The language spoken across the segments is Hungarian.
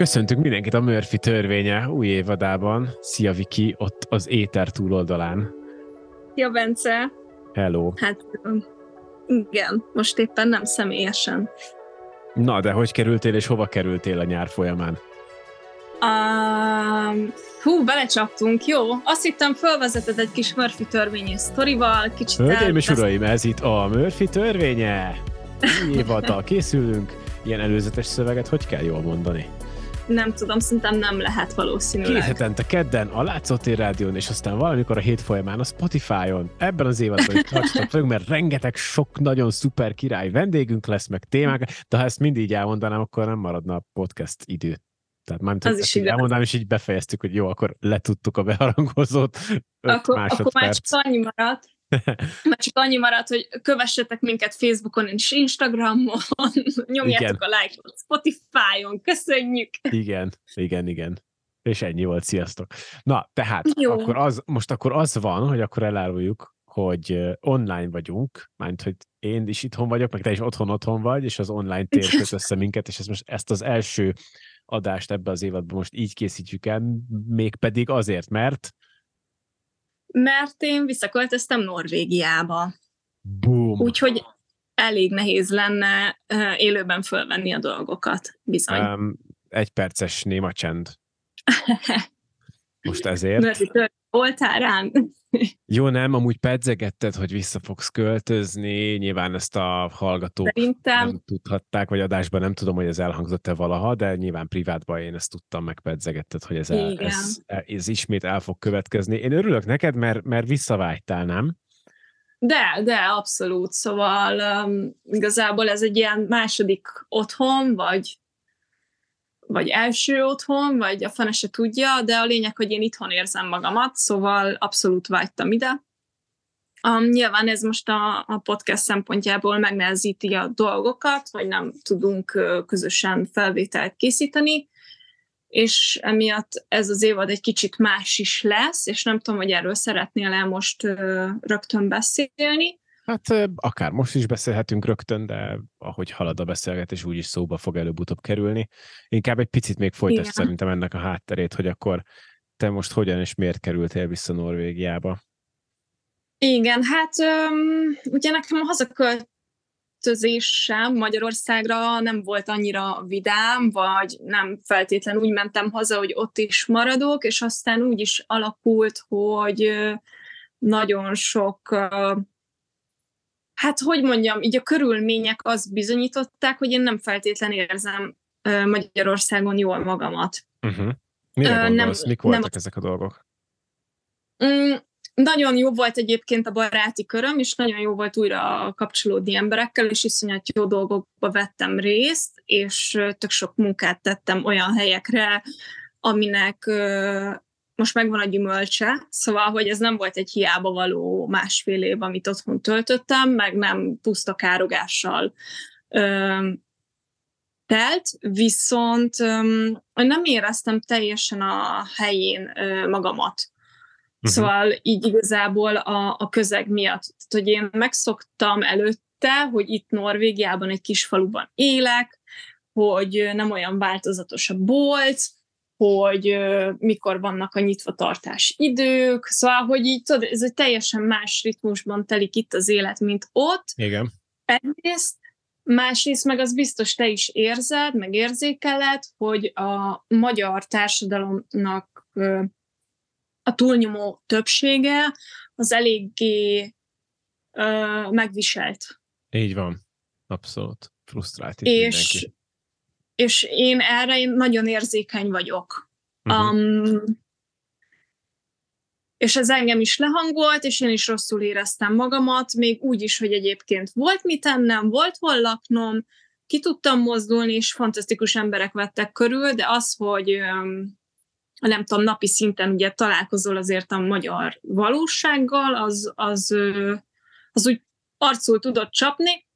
Köszöntünk mindenkit a Murphy törvénye új évadában. Szia Viki, ott az éter túloldalán. Szia Bence. Hello. Hát igen, most éppen nem személyesen. Na, de hogy kerültél és hova kerültél a nyár folyamán? Um, hú, belecsaptunk, jó. Azt hittem, felvezeted egy kis Murphy törvényi sztorival, kicsit Hölgyeim és uraim, ez itt a Murphy törvénye. Új évadtal készülünk. Ilyen előzetes szöveget hogy kell jól mondani? Nem tudom, szerintem nem lehet valószínűleg. Két hetente kedden a Látszótér Rádión, és aztán valamikor a hét folyamán a Spotify-on. Ebben az évadban is tartsatok velünk, mert rengeteg sok nagyon szuper király vendégünk lesz, meg témák, de ha ezt mindig elmondanám, akkor nem maradna a podcast idő. Tehát már az is elmondanám, és így befejeztük, hogy jó, akkor letudtuk a beharangozót. Akkor, akkor már csak annyi maradt, mert csak annyi maradt, hogy kövessetek minket Facebookon és Instagramon, nyomjátok Igen. a like-ot Spotify-on, köszönjük! Igen, igen, igen. És ennyi volt, sziasztok. Na, tehát Jó. akkor az, most akkor az van, hogy akkor eláruljuk, hogy online vagyunk, mert hogy én is itthon vagyok, meg te is otthon-otthon vagy, és az online tér köt össze minket, és ezt most ezt az első adást ebbe az évadban most így készítjük el, mégpedig azért, mert mert én visszaköltöztem Norvégiába. Boom. Úgyhogy elég nehéz lenne élőben fölvenni a dolgokat, bizony. Um, egy perces néma csend. Most ezért. Voltál rám? Jó, nem, amúgy pedzegetted, hogy vissza fogsz költözni, nyilván ezt a hallgatók Szerintem... nem tudhatták, vagy adásban nem tudom, hogy ez elhangzott-e valaha, de nyilván privátban én ezt tudtam, meg pedzegetted, hogy ez, el, ez, ez ismét el fog következni. Én örülök neked, mert, mert visszavágytál, nem? De, de, abszolút. Szóval um, igazából ez egy ilyen második otthon, vagy vagy első otthon, vagy a fene se tudja, de a lényeg, hogy én itthon érzem magamat, szóval abszolút vágytam ide. Um, nyilván ez most a, a podcast szempontjából megnehezíti a dolgokat, vagy nem tudunk közösen felvételt készíteni, és emiatt ez az évad egy kicsit más is lesz, és nem tudom, hogy erről szeretnél el most uh, rögtön beszélni. Hát akár most is beszélhetünk rögtön, de ahogy halad a beszélgetés, úgyis szóba fog előbb-utóbb kerülni. Inkább egy picit még folytasd szerintem ennek a hátterét, hogy akkor te most hogyan és miért kerültél vissza Norvégiába? Igen, hát um, ugye nekem a hazaköltözésem Magyarországra nem volt annyira vidám, vagy nem feltétlenül úgy mentem haza, hogy ott is maradok, és aztán úgy is alakult, hogy nagyon sok hát hogy mondjam, így a körülmények azt bizonyították, hogy én nem feltétlen érzem Magyarországon jól magamat. Uh-huh. Mire uh, nem, Mik voltak nem, ezek a dolgok? Mm, nagyon jó volt egyébként a baráti köröm, és nagyon jó volt újra kapcsolódni emberekkel, és iszonyat jó dolgokba vettem részt, és tök sok munkát tettem olyan helyekre, aminek most megvan a gyümölcse, szóval, hogy ez nem volt egy hiába való másfél év, amit otthon töltöttem, meg nem puszta károgással ö, telt, viszont ö, nem éreztem teljesen a helyén ö, magamat. Uh-huh. Szóval így igazából a, a közeg miatt. Tehát, hogy én megszoktam előtte, hogy itt Norvégiában egy kis faluban élek, hogy nem olyan változatos a bolt, hogy mikor vannak a nyitva tartás idők, szóval, hogy így tudod, ez egy teljesen más ritmusban telik itt az élet, mint ott. Igen. Egyrészt, másrészt meg az biztos te is érzed, meg érzékeled, hogy a magyar társadalomnak a túlnyomó többsége az eléggé megviselt. Így van, abszolút. Frusztrált és, mindenki és én erre én nagyon érzékeny vagyok. Uh-huh. Um, és ez engem is lehangolt, és én is rosszul éreztem magamat, még úgy is, hogy egyébként volt mit tennem, volt hol laknom, ki tudtam mozdulni, és fantasztikus emberek vettek körül, de az, hogy nem tudom, napi szinten ugye találkozol azért a magyar valósággal, az, az, az úgy arcul tudott csapni,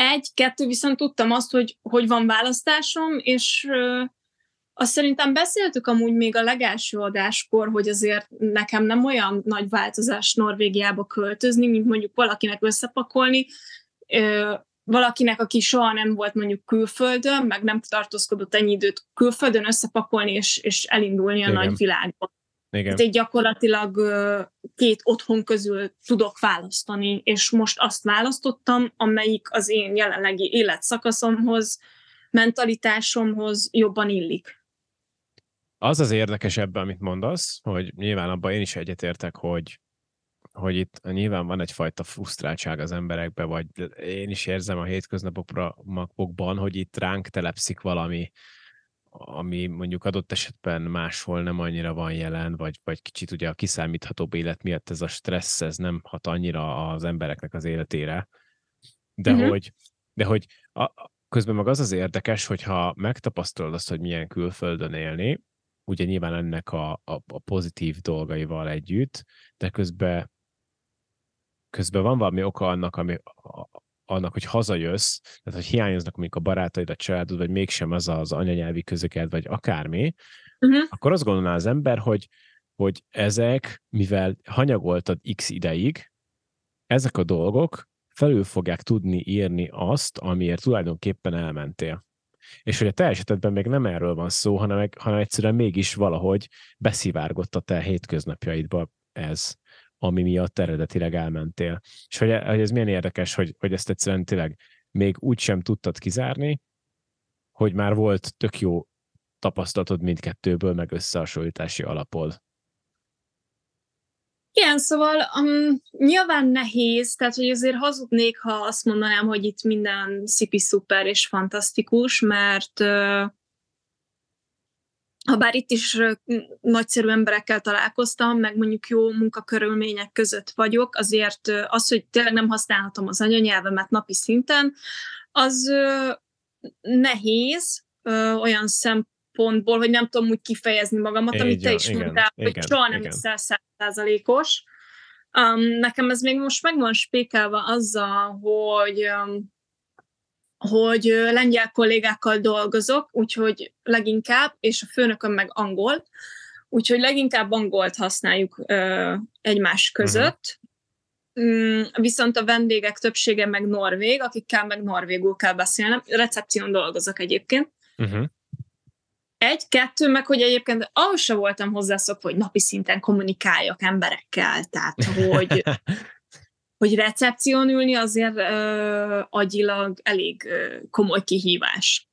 egy, kettő, viszont tudtam azt, hogy, hogy van választásom, és ö, azt szerintem beszéltük amúgy még a legelső adáskor, hogy azért nekem nem olyan nagy változás Norvégiába költözni, mint mondjuk valakinek összepakolni, ö, valakinek, aki soha nem volt mondjuk külföldön, meg nem tartózkodott ennyi időt külföldön, összepakolni és, és elindulni a Igen. nagy világba. Igen. Tehát gyakorlatilag két otthon közül tudok választani, és most azt választottam, amelyik az én jelenlegi életszakaszomhoz, mentalitásomhoz jobban illik. Az az érdekes ebben, amit mondasz, hogy nyilván abban én is egyetértek, hogy hogy itt nyilván van egyfajta frusztráltság az emberekbe, vagy én is érzem a hétköznapokban, hogy itt ránk telepszik valami, ami mondjuk adott esetben máshol nem annyira van jelen, vagy, vagy kicsit ugye a kiszámíthatóbb élet miatt ez a stressz, ez nem hat annyira az embereknek az életére. De uh-huh. hogy, de hogy a, közben meg az az érdekes, hogyha megtapasztalod azt, hogy milyen külföldön élni, ugye nyilván ennek a, a, a pozitív dolgaival együtt, de közben közben van valami oka annak, ami, annak, hogy hazajössz, tehát hogy hiányoznak mondjuk a barátaid, a családod, vagy mégsem az az anyanyelvi közöked, vagy akármi, uh-huh. akkor azt gondolná az ember, hogy, hogy ezek, mivel hanyagoltad x ideig, ezek a dolgok felül fogják tudni írni azt, amiért tulajdonképpen elmentél. És hogy a te esetedben még nem erről van szó, hanem, hanem egyszerűen mégis valahogy beszivárgott a te hétköznapjaidba ez ami miatt eredetileg elmentél. És hogy, hogy ez milyen érdekes, hogy, hogy ezt egyszerűen tényleg még úgy sem tudtad kizárni, hogy már volt tök jó tapasztalatod mindkettőből, meg összehasonlítási alapol. Igen, szóval um, nyilván nehéz, tehát hogy azért hazudnék, ha azt mondanám, hogy itt minden szipi szuper és fantasztikus, mert uh, ha bár itt is nagyszerű emberekkel találkoztam, meg mondjuk jó munkakörülmények között vagyok, azért az, hogy tényleg nem használhatom az anyanyelvemet napi szinten, az nehéz olyan szempontból, hogy nem tudom úgy kifejezni magamat, Így amit te is igen, mondtál, igen, hogy soha nem leszel százszázalékos. Um, nekem ez még most meg van spékelve azzal, hogy um, hogy lengyel kollégákkal dolgozok, úgyhogy leginkább, és a főnököm meg angol, úgyhogy leginkább angolt használjuk ö, egymás mhm. között. Uh-huh. Viszont a vendégek többsége meg norvég, akikkel meg norvégul kell beszélnem. Recepción dolgozok egyébként. Uh-huh. Egy, kettő, meg hogy egyébként ahhoz sem voltam hozzászokva, hogy napi szinten kommunikáljak emberekkel, tehát hogy hogy recepción ülni azért ö, agyilag elég ö, komoly kihívás.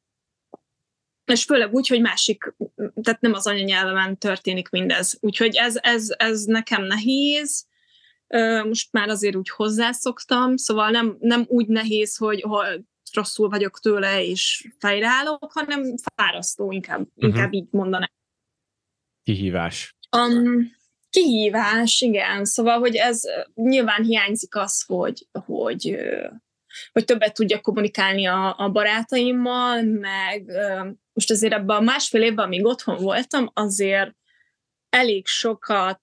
És főleg úgy, hogy másik, tehát nem az anyanyelvemen történik mindez. Úgyhogy ez, ez, ez nekem nehéz. Ö, most már azért úgy hozzászoktam, szóval nem, nem úgy nehéz, hogy, hogy rosszul vagyok tőle és fejreállok, hanem fárasztó, inkább, uh-huh. inkább így mondanám. Kihívás. Um, Kihívás, igen. Szóval, hogy ez nyilván hiányzik az, hogy, hogy, hogy többet tudja kommunikálni a, a barátaimmal, meg most azért ebben a másfél évben, amíg otthon voltam, azért elég sokat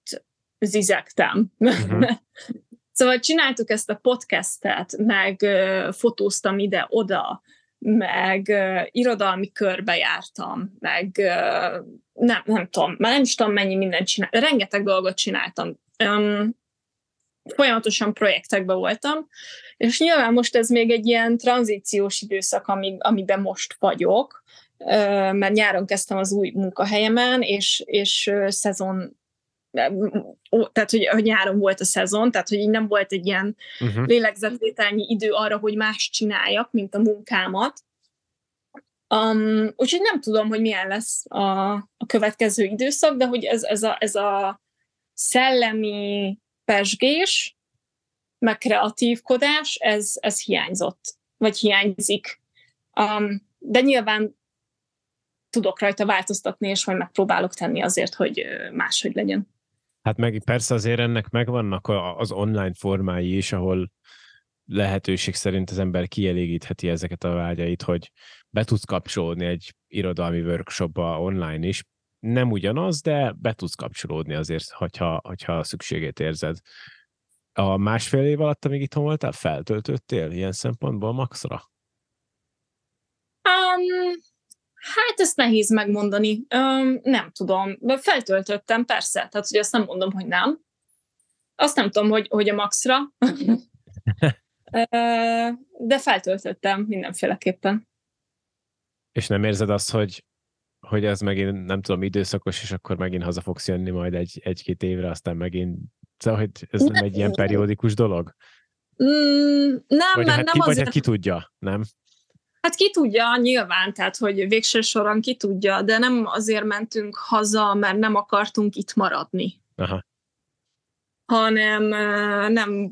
zizektem. Uh-huh. szóval csináltuk ezt a podcastet, meg fotóztam ide-oda, meg uh, irodalmi körbe jártam, meg uh, nem, nem tudom, már nem is tudom mennyi mindent csináltam, rengeteg dolgot csináltam. Um, folyamatosan projektekben voltam, és nyilván most ez még egy ilyen tranzíciós időszak, amíg, amiben most vagyok, mert nyáron kezdtem az új munkahelyemen, és, és szezon tehát, hogy, hogy nyáron volt a szezon, tehát, hogy így nem volt egy ilyen uh-huh. lélegzetvételnyi idő arra, hogy más csináljak, mint a munkámat. Um, úgyhogy nem tudom, hogy milyen lesz a, a következő időszak, de hogy ez, ez, a, ez a szellemi pesgés, meg kreatívkodás, ez, ez hiányzott, vagy hiányzik. Um, de nyilván tudok rajta változtatni, és majd megpróbálok tenni azért, hogy máshogy legyen. Hát meg persze azért ennek megvannak az online formái is, ahol lehetőség szerint az ember kielégítheti ezeket a vágyait, hogy be tudsz kapcsolódni egy irodalmi workshopba online is. Nem ugyanaz, de be tudsz kapcsolódni azért, hogyha, hogyha szükségét érzed. A másfél év alatt, amíg itt voltál, feltöltöttél ilyen szempontból maxra? Um, Hát ezt nehéz megmondani. Um, nem tudom. Feltöltöttem, persze. Tehát, hogy azt nem mondom, hogy nem. Azt nem tudom, hogy, hogy a maxra. De feltöltöttem mindenféleképpen. És nem érzed azt, hogy, hogy ez megint, nem tudom, időszakos, és akkor megint haza fogsz jönni majd egy, egy-két évre, aztán megint, szóval, hogy ez nem, nem egy ilyen periódikus dolog? Mm, nem, vagy mert hát nem ki, azért... Vagy hát ki tudja, nem? Hát ki tudja, nyilván, tehát hogy végső soron ki tudja, de nem azért mentünk haza, mert nem akartunk itt maradni. Aha. Hanem nem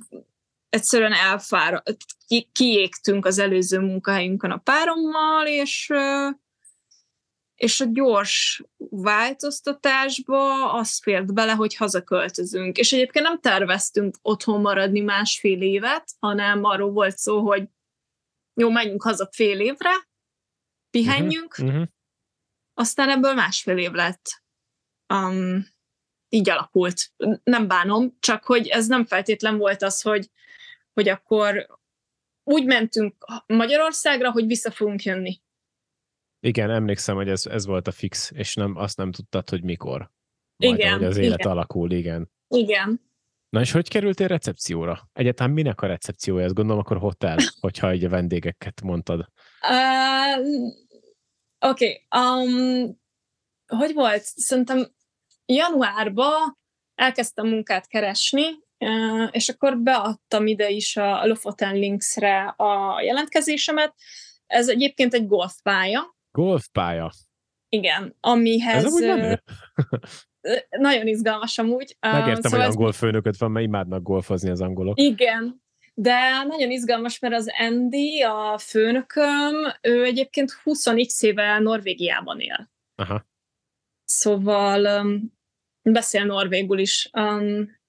egyszerűen elfáradt, ki, kiégtünk az előző munkahelyünkön a párommal, és és a gyors változtatásba az fért bele, hogy hazaköltözünk. És egyébként nem terveztünk otthon maradni másfél évet, hanem arról volt szó, hogy jó, menjünk haza fél évre, pihenjünk, uh-huh, uh-huh. aztán ebből másfél év lett. Um, így alakult. Nem bánom, csak hogy ez nem feltétlen volt az, hogy, hogy akkor úgy mentünk Magyarországra, hogy vissza fogunk jönni. Igen, emlékszem, hogy ez, ez volt a fix, és nem, azt nem tudtad, hogy mikor. Majd, igen. Hogy az élet igen. alakul, igen. Igen. Na és hogy kerültél recepcióra? Egyáltalán minek a recepciója? Ezt gondolom akkor hotel, hogyha egy a vendégeket mondtad. Uh, Oké, okay. um, hogy volt? Szerintem januárban elkezdtem munkát keresni, és akkor beadtam ide is a Lofoten Linksre a jelentkezésemet. Ez egyébként egy golfpálya. Golfpálya? Igen, amihez... Ez amúgy nagyon izgalmas amúgy. Megértem, szóval hogy angol főnököt van, mert imádnak golfozni az angolok. Igen, de nagyon izgalmas, mert az Andy, a főnököm, ő egyébként 20 éve Norvégiában él. Aha. Szóval um, beszél norvégul is. Um,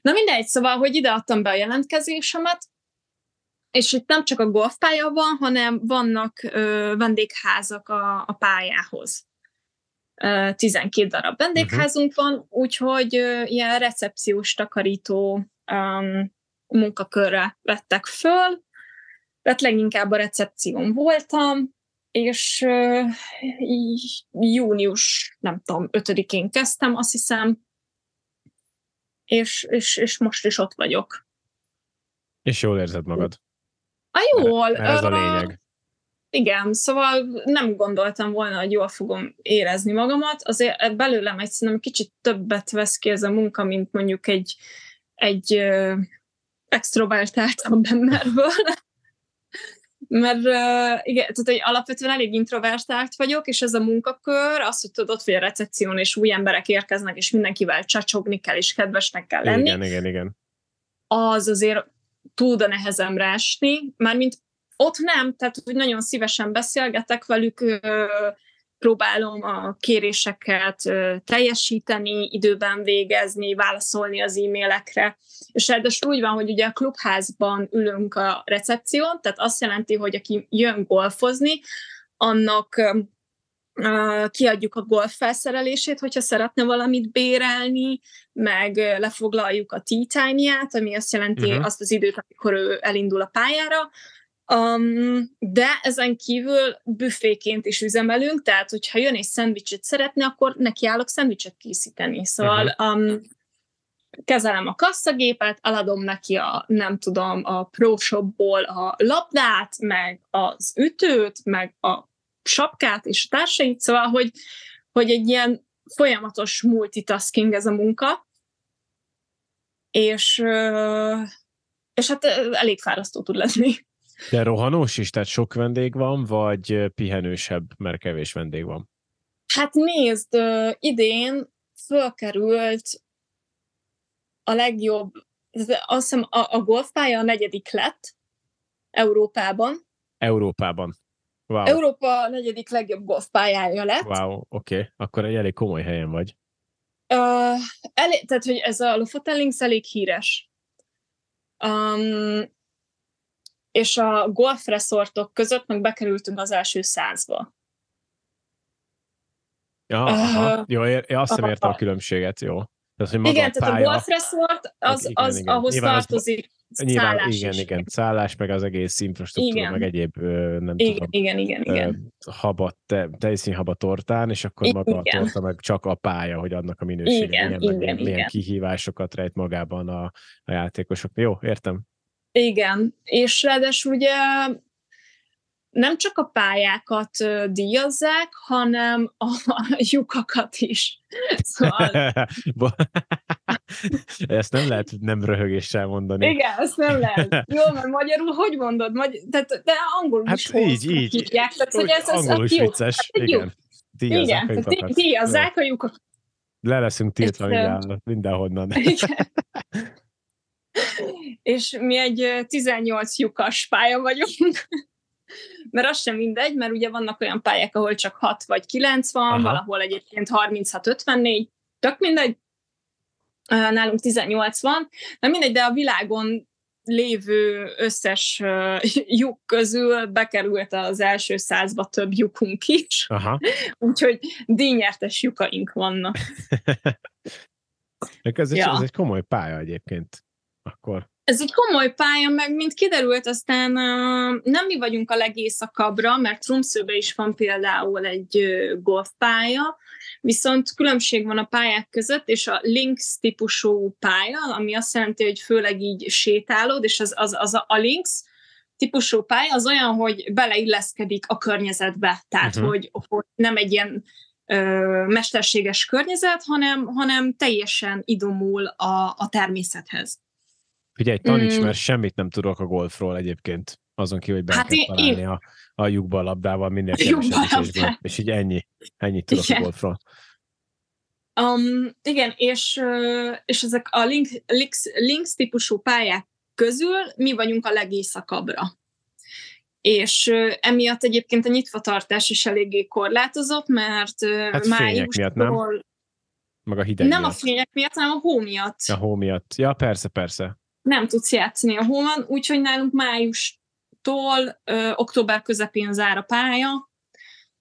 na mindegy, szóval, hogy ide adtam be a jelentkezésemet, és itt nem csak a golfpálya van, hanem vannak ö, vendégházak a, a pályához. 12 darab vendégházunk uh-huh. van, úgyhogy ilyen recepciós, takarító um, munkakörre vettek föl, tehát leginkább a recepción voltam, és uh, június, nem tudom, 5-én kezdtem, azt hiszem, és, és, és most is ott vagyok. És jól érzed magad? A jól. Ez a lényeg. Igen, szóval nem gondoltam volna, hogy jól fogom érezni magamat. Azért belőlem egy szerintem kicsit többet vesz ki ez a munka, mint mondjuk egy, egy uh, extrovertáltabb emberből. Mert uh, igen, tehát hogy alapvetően elég introvertált vagyok, és ez a munkakör, az, hogy tudod, ott vagy a recepción, és új emberek érkeznek, és mindenkivel csacsogni kell, és kedvesnek kell lenni. Igen, igen, igen. Az azért tud a nehezemre esni, mármint ott nem, tehát hogy nagyon szívesen beszélgetek velük, próbálom a kéréseket teljesíteni, időben végezni, válaszolni az e-mailekre. És ráadásul úgy van, hogy ugye a klubházban ülünk a recepción, tehát azt jelenti, hogy aki jön golfozni, annak kiadjuk a golf felszerelését, hogyha szeretne valamit bérelni, meg lefoglaljuk a tea time-ját, ami azt jelenti uh-huh. azt az időt, amikor ő elindul a pályára, Um, de ezen kívül büféként is üzemelünk, tehát hogyha jön egy szendvicset szeretne, akkor nekiállok szendvicset készíteni. Szóval um, kezelem a kasszagépet, eladom neki a, nem tudom, a ProShopból a labdát, meg az ütőt, meg a sapkát és a társait, szóval, hogy, hogy egy ilyen folyamatos multitasking ez a munka, és, és hát elég fárasztó tud lenni. De rohanós is, tehát sok vendég van, vagy pihenősebb, mert kevés vendég van? Hát nézd, idén fölkerült a legjobb, azt hiszem a, a golfpálya a negyedik lett Európában. Európában. Wow. Európa negyedik legjobb golfpályája lett. Wow, oké. Okay. Akkor egy elég komoly helyen vagy. Uh, elég, tehát, hogy ez a Lofoten Links elég híres. Um, és a golf resortok között meg bekerültünk az első százba. Ja, aha. Uh, jó, én azt sem értem a különbséget, jó. Tehát, hogy maga igen, a pálya, tehát a golf resort az, igen, az igen. ahhoz Nyilván tartozik az, Nyilván, szállás igen, is. igen, szállás, meg az egész infrastruktúra, igen. meg egyéb, nem igen, tudom, igen, igen, igen. habat, te, tejszínhaba tortán, és akkor igen. maga a torta meg csak a pálya, hogy annak a minősége, igen, igen, igen, milyen, igen. milyen kihívásokat rejt magában a, a játékosok. Jó, értem. Igen, és ráadásul ugye nem csak a pályákat díjazzák, hanem a lyukakat is. Szóval... ezt nem lehet nem röhögéssel mondani. Igen, ezt nem lehet. Jó, mert magyarul hogy mondod? Magy- tehát, de angolul hát is így, így. Hívják, tehát, hogy ez, angolul az, is vicces. Hát, igen. Díjazzák igen, a lyukakat. díjazzák a lyukakat. Le leszünk tiltva mindenhol, mindenhonnan. Igen. És mi egy 18 lyukas pálya vagyunk mert az sem mindegy, mert ugye vannak olyan pályák, ahol csak 6 vagy 9 van, Aha. valahol egyébként 36-54, tök mindegy, nálunk 18 van, de mindegy, de a világon lévő összes lyuk közül bekerült az első százba több lyukunk is, Aha. úgyhogy díjnyertes lyukaink vannak. ez, ja. ez egy komoly pálya egyébként. Akkor ez egy komoly pálya, meg mint kiderült, aztán uh, nem mi vagyunk a legészakabbra, mert Tromszőben is van például egy uh, golfpálya, viszont különbség van a pályák között, és a links típusú pálya, ami azt jelenti, hogy főleg így sétálod, és az, az, az a, a links típusú pálya az olyan, hogy beleilleszkedik a környezetbe, tehát uh-huh. hogy, hogy nem egy ilyen ö, mesterséges környezet, hanem, hanem teljesen idomul a, a természethez. Figyelj, taníts, mm. mert semmit nem tudok a golfról egyébként, azon kívül, hogy be hát kell én, találni én... a, a lyukba a labdával minél kevesebb és így ennyi, ennyit tudok igen. a golfról. Um, igen, és, és ezek a link, links, links típusú pályák közül mi vagyunk a legészakabbra. És emiatt egyébként a nyitvatartás is eléggé korlátozott, mert hát május miatt, nem? Meg a hideg Nem miatt. a fények miatt, hanem a hó miatt. A hó miatt. Ja, persze, persze nem tudsz játszani a hóban, úgyhogy nálunk májustól ö, október közepén zár a pálya,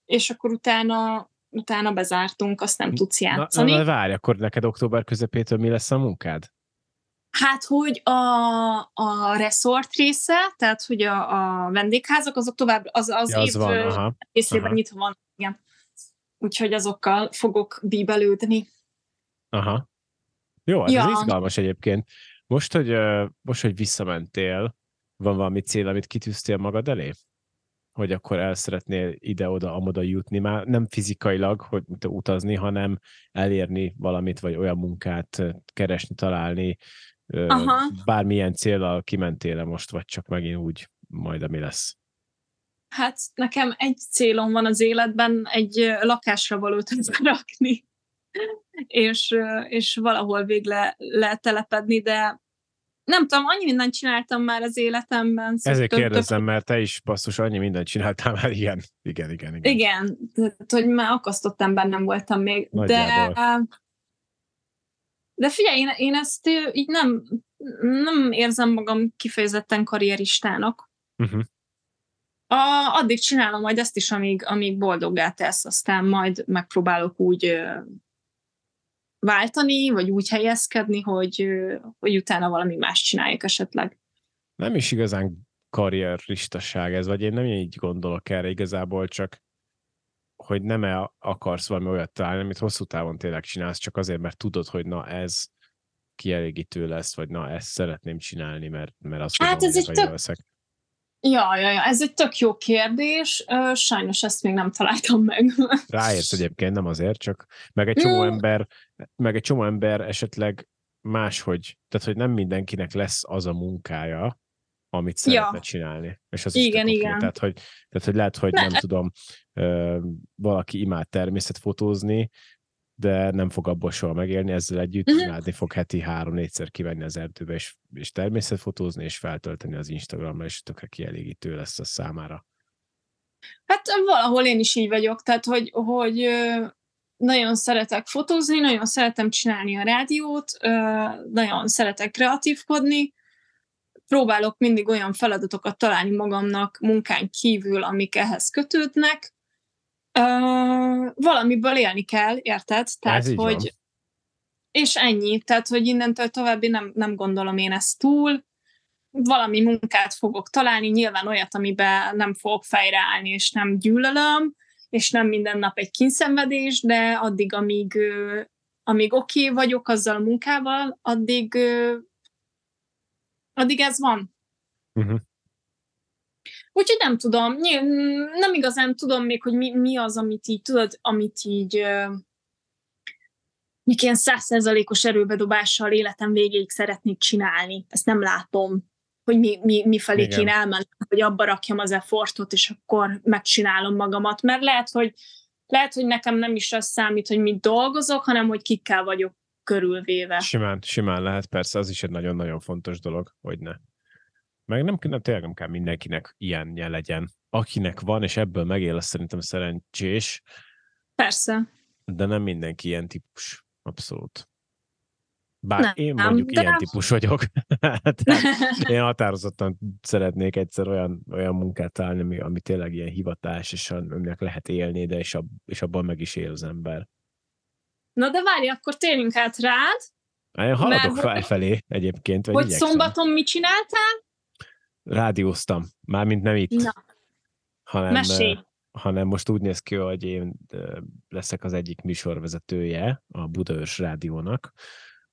és akkor utána utána bezártunk, azt nem tudsz játszani. Na, na várj, akkor neked október közepétől mi lesz a munkád? Hát, hogy a, a resort része, tehát, hogy a, a vendégházak, azok tovább, az, az, ja, az év van, aha, részében aha. nyitva van, igen. Úgyhogy azokkal fogok bíbelődni. Aha. Jó, ez ja. izgalmas egyébként. Most, hogy, most, hogy visszamentél, van valami cél, amit kitűztél magad elé? Hogy akkor el szeretnél ide-oda, amoda jutni, már nem fizikailag, hogy utazni, hanem elérni valamit, vagy olyan munkát keresni, találni, Aha. bármilyen célral kimentél most, vagy csak megint úgy majd, ami lesz? Hát nekem egy célom van az életben, egy lakásra valót rakni és, és valahol végle letelepedni, de nem tudom, annyi mindent csináltam már az életemben. Szóval Ezért több, kérdezem, több... mert te is basszus annyi mindent csináltál már, igen, igen, igen. Igen, igen tehát, hogy már akasztott nem voltam még, Nagyjából. de de figyelj, én, én ezt így nem, nem érzem magam kifejezetten karrieristának. Uh-huh. A, addig csinálom majd ezt is, amíg, amíg boldoggá tesz, aztán majd megpróbálok úgy váltani, vagy úgy helyezkedni, hogy, hogy utána valami más csináljuk esetleg. Nem is igazán karrieristaság ez, vagy én nem így gondolok erre igazából, csak hogy nem -e akarsz valami olyat találni, amit hosszú távon tényleg csinálsz, csak azért, mert tudod, hogy na ez kielégítő lesz, vagy na ezt szeretném csinálni, mert, mert azt hát tudom, ez egy tök... Ja, ja, ja, ez egy tök jó kérdés. Sajnos ezt még nem találtam meg. Ráérsz egyébként, nem azért, csak meg egy csomó mm. ember, meg egy csomó ember esetleg máshogy, tehát hogy nem mindenkinek lesz az a munkája, amit szeretne ja. csinálni. És az igen, is igen. Tehát hogy, tehát, hogy lehet, hogy ne. nem tudom, valaki imád természetfotózni, de nem fog abból soha megélni, ezzel együtt uh-huh. imádni fog heti három-négyszer kivenni az erdőbe, és, és természetfotózni, és feltölteni az Instagramra, és tökre kielégítő lesz a számára. Hát valahol én is így vagyok, tehát hogy, hogy nagyon szeretek fotózni, nagyon szeretem csinálni a rádiót, nagyon szeretek kreatívkodni, próbálok mindig olyan feladatokat találni magamnak munkán kívül, amik ehhez kötődnek, Uh, valamiből élni kell, érted? Tehát, Ez hogy van. és ennyi, tehát, hogy innentől további nem, nem gondolom én ezt túl, valami munkát fogok találni, nyilván olyat, amiben nem fogok fejreállni, és nem gyűlölöm, és nem minden nap egy kínszenvedés, de addig, amíg, amíg oké okay vagyok azzal a munkával, addig, addig ez van. Uh-huh. Úgyhogy nem tudom, nem igazán tudom még, hogy mi, mi az, amit így, tudod, amit így ilyen százszerzalékos erőbedobással életem végéig szeretnék csinálni. Ezt nem látom, hogy mi, mi, mi felé Igen. kéne elmenni, hogy abba rakjam az effortot, és akkor megcsinálom magamat. Mert lehet, hogy lehet, hogy nekem nem is az számít, hogy mit dolgozok, hanem hogy kikkel vagyok körülvéve. Simán, simán lehet, persze, az is egy nagyon-nagyon fontos dolog, hogy ne. Meg nem, nem tényleg nem kell mindenkinek ilyenje legyen. Akinek van, és ebből megél, az szerintem szerencsés. Persze. De nem mindenki ilyen típus. Abszolút. Bár nem, én mondjuk ilyen nem. típus vagyok. Hát, én határozottan szeretnék egyszer olyan, olyan munkát találni, ami, ami tényleg ilyen hivatás, és aminek lehet élni, de és, ab, és abban meg is él az ember. Na de várj, akkor térjünk át rád. Én haladok mert, felfelé egyébként. Vagy hogy igyekszem. szombaton mit csináltál? Rádióztam. Mármint nem itt. Na. Hanem, Mesélj hanem most úgy néz ki, hogy én leszek az egyik műsorvezetője a Budaörs Rádiónak,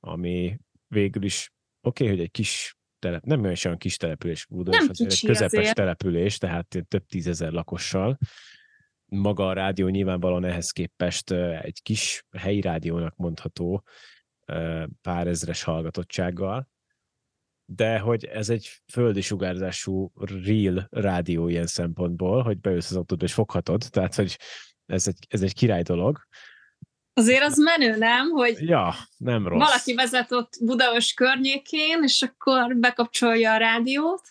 ami végül is oké, okay, hogy egy kis telep, nem olyan kis település Budaörs, nem kicsi egy közepes azért. település, tehát több tízezer lakossal. Maga a rádió nyilvánvalóan ehhez képest egy kis helyi rádiónak mondható pár ezres hallgatottsággal, de hogy ez egy földi sugárzású real rádió ilyen szempontból, hogy beülsz az autóba és foghatod, tehát hogy ez egy, ez egy király dolog. Azért az menő, nem? Hogy ja, nem rossz. Valaki vezet ott Budaörs környékén, és akkor bekapcsolja a rádiót.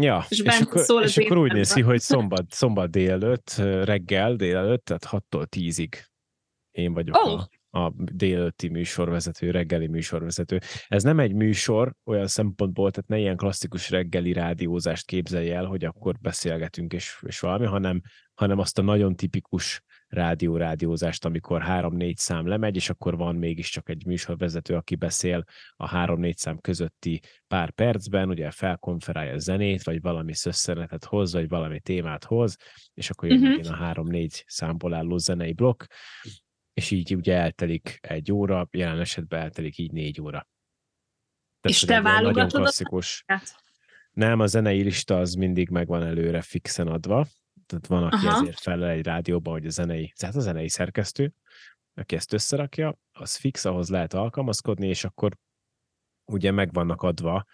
Ja, és, és, akkor, szól és akkor úgy néz ki, hogy szombat, szombat délelőtt, reggel délelőtt, tehát 6-tól 10-ig én vagyok oh. a, a délelőtti műsorvezető, reggeli műsorvezető. Ez nem egy műsor olyan szempontból, tehát ne ilyen klasszikus reggeli rádiózást képzelj el, hogy akkor beszélgetünk és, és valami, hanem, hanem azt a nagyon tipikus rádió-rádiózást, amikor három-négy szám lemegy, és akkor van mégiscsak egy műsorvezető, aki beszél a három-négy szám közötti pár percben, ugye felkonferálja a zenét, vagy valami szösszenetet hoz, vagy valami témát hoz, és akkor jön uh-huh. a három-négy számból álló zenei blokk, és így ugye eltelik egy óra, jelen esetben eltelik így négy óra. Tehát, és te válogatod nagyon klasszikus. Nem, a zenei lista az mindig megvan előre fixen adva, tehát van, aki Aha. ezért felel egy rádióban, hogy a zenei, tehát a zenei szerkesztő, aki ezt összerakja, az fix, ahhoz lehet alkalmazkodni, és akkor ugye meg vannak adva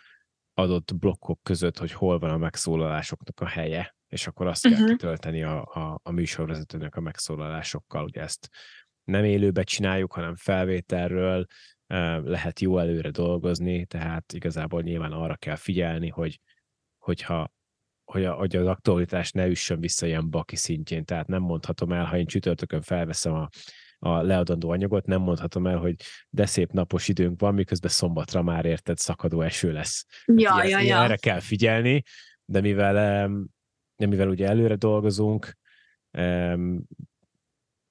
adott blokkok között, hogy hol van a megszólalásoknak a helye, és akkor azt uh-huh. kell mhm. kitölteni a, a, a műsorvezetőnek a megszólalásokkal, ugye ezt nem élőbe csináljuk, hanem felvételről lehet jó előre dolgozni, tehát igazából nyilván arra kell figyelni, hogy hogyha hogy, a, hogy az aktualitás ne üssön vissza ilyen baki szintjén, tehát nem mondhatom el, ha én csütörtökön felveszem a, a leadandó anyagot, nem mondhatom el, hogy de szép napos időnk van, miközben szombatra már érted szakadó eső lesz. Ja, hát ja, ja. Erre kell figyelni, de mivel, de mivel ugye előre dolgozunk,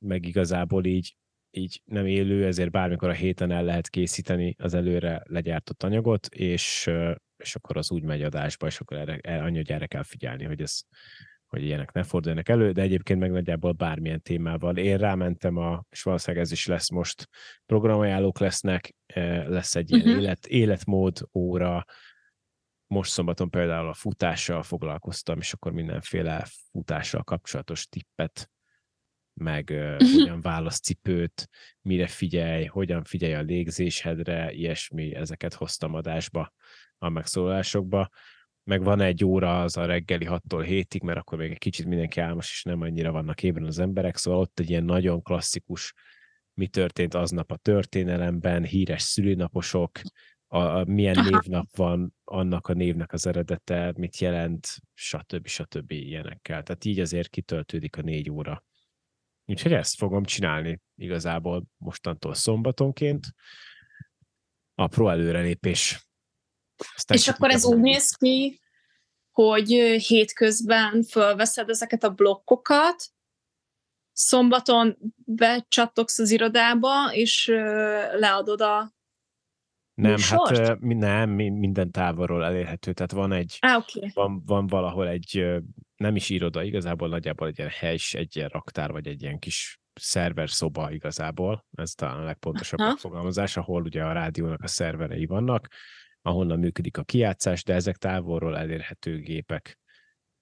meg igazából így, így nem élő, ezért bármikor a héten el lehet készíteni az előre legyártott anyagot, és, és akkor az úgy megy adásba, és akkor erre, erre, annyi, hogy erre kell figyelni, hogy ez hogy ilyenek ne forduljanak elő, de egyébként meg nagyjából bármilyen témával. Én rámentem, a, és valószínűleg ez is lesz most, programajánlók lesznek, lesz egy ilyen uh-huh. élet, életmód óra, most szombaton például a futással foglalkoztam, és akkor mindenféle futással kapcsolatos tippet meg uh, hogyan választ cipőt, mire figyelj, hogyan figyelj a légzésedre, ilyesmi, ezeket hoztam adásba, a megszólalásokba. Meg van egy óra az a reggeli 6-tól 7-ig, mert akkor még egy kicsit mindenki álmos, és nem annyira vannak ébren az emberek, szóval ott egy ilyen nagyon klasszikus mi történt aznap a történelemben, híres szülinaposok, a, a milyen névnap van, annak a névnek az eredete, mit jelent, stb. stb. ilyenekkel. Tehát így azért kitöltődik a négy óra. Úgyhogy ezt fogom csinálni igazából mostantól szombatonként. Apró előrelépés. Aztán És akkor ez úgy néz ki, hogy hétközben fölveszed ezeket a blokkokat, szombaton becsattogsz az irodába, és leadod a nem, műsort? hát nem, minden távolról elérhető, tehát van egy, ah, okay. van, van valahol egy nem is iroda, igazából nagyjából egy ilyen hely, egy ilyen raktár, vagy egy ilyen kis szerver szoba igazából, ez talán a legpontosabb Aha. megfogalmazás, ahol ugye a rádiónak a szerverei vannak, ahonnan működik a kijátszás, de ezek távolról elérhető gépek.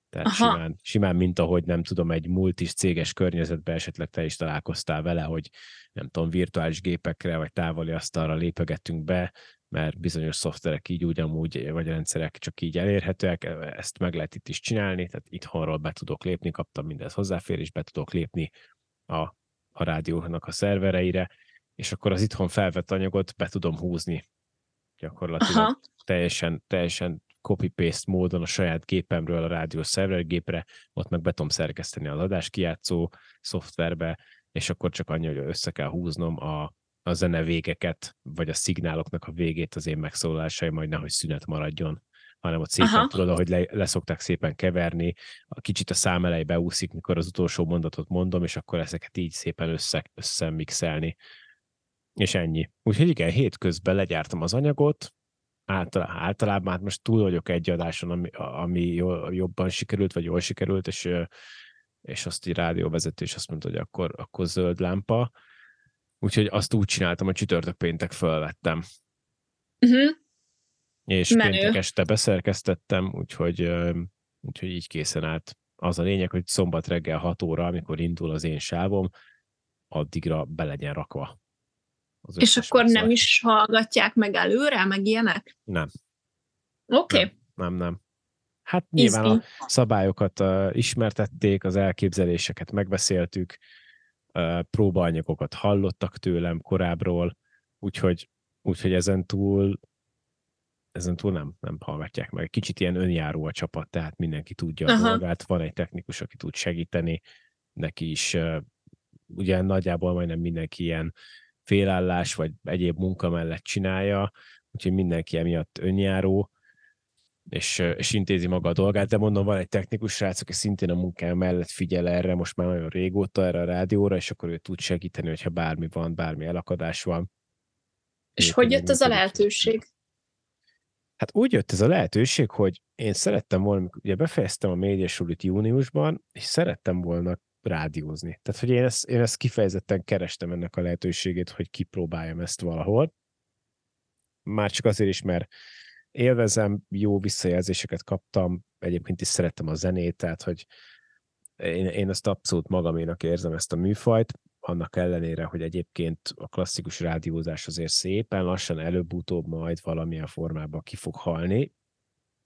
Tehát simán, simán, mint ahogy nem tudom, egy multis céges környezetben esetleg te is találkoztál vele, hogy nem tudom, virtuális gépekre vagy távoli asztalra lépegettünk be, mert bizonyos szoftverek így ugyanúgy, vagy rendszerek csak így elérhetőek, ezt meg lehet itt is csinálni, tehát itthonról be tudok lépni, kaptam mindez hozzáférés, be tudok lépni a, a rádiónak a szervereire, és akkor az itthon felvett anyagot be tudom húzni gyakorlatilag Aha. teljesen, teljesen copy-paste módon a saját gépemről a rádiós szervergépre, ott meg be tudom szerkeszteni az adáskijátszó szoftverbe, és akkor csak annyi, hogy össze kell húznom a, a zene végeket, vagy a szignáloknak a végét az én megszólalásai, majd nehogy szünet maradjon hanem ott szépen Aha. tudod, ahogy le, leszokták szépen keverni, a kicsit a szám elej beúszik, mikor az utolsó mondatot mondom, és akkor ezeket így szépen össze, összemixelni. És ennyi. Úgyhogy igen, hétközben legyártam az anyagot, általában, általában hát most túl vagyok egy adáson, ami, ami jobban sikerült, vagy jól sikerült, és, és azt így rádióvezető is azt mondta, hogy akkor, akkor zöld lámpa. Úgyhogy azt úgy csináltam, hogy csütörtök péntek felvettem. Uh-huh. És Menő. péntek este beszerkesztettem, úgyhogy, úgyhogy így készen állt. Az a lényeg, hogy szombat reggel 6 óra, amikor indul az én sávom, addigra be legyen rakva. És akkor nem nem is hallgatják meg előre, meg ilyenek? Nem. Oké. Okay. Nem, nem, nem. Hát nyilván Izgi. a szabályokat uh, ismertették, az elképzeléseket megbeszéltük, próbaanyagokat hallottak tőlem korábbról, úgyhogy, úgyhogy ezen túl ezen túl nem, nem hallgatják meg. Kicsit ilyen önjáró a csapat, tehát mindenki tudja Aha. a dolgát, van egy technikus, aki tud segíteni, neki is ugye nagyjából majdnem mindenki ilyen félállás vagy egyéb munka mellett csinálja, úgyhogy mindenki emiatt önjáró, és, és intézi maga a dolgát, de mondom, van egy technikus srác, aki szintén a munkája mellett figyel erre, most már nagyon régóta erre a rádióra, és akkor ő tud segíteni, hogyha bármi van, bármi elakadás van. És Én hogy jött ez a lehetőség? Hát úgy jött ez a lehetőség, hogy én szerettem volna, ugye befejeztem a médiasulit júniusban, és szerettem volna rádiózni. Tehát, hogy én ezt, én ezt kifejezetten kerestem ennek a lehetőségét, hogy kipróbáljam ezt valahol. Már csak azért is, mert élvezem, jó visszajelzéseket kaptam, egyébként is szerettem a zenét, tehát, hogy én, én ezt abszolút magaménak érzem ezt a műfajt, annak ellenére, hogy egyébként a klasszikus rádiózás azért szépen lassan előbb-utóbb majd valamilyen formában ki fog halni.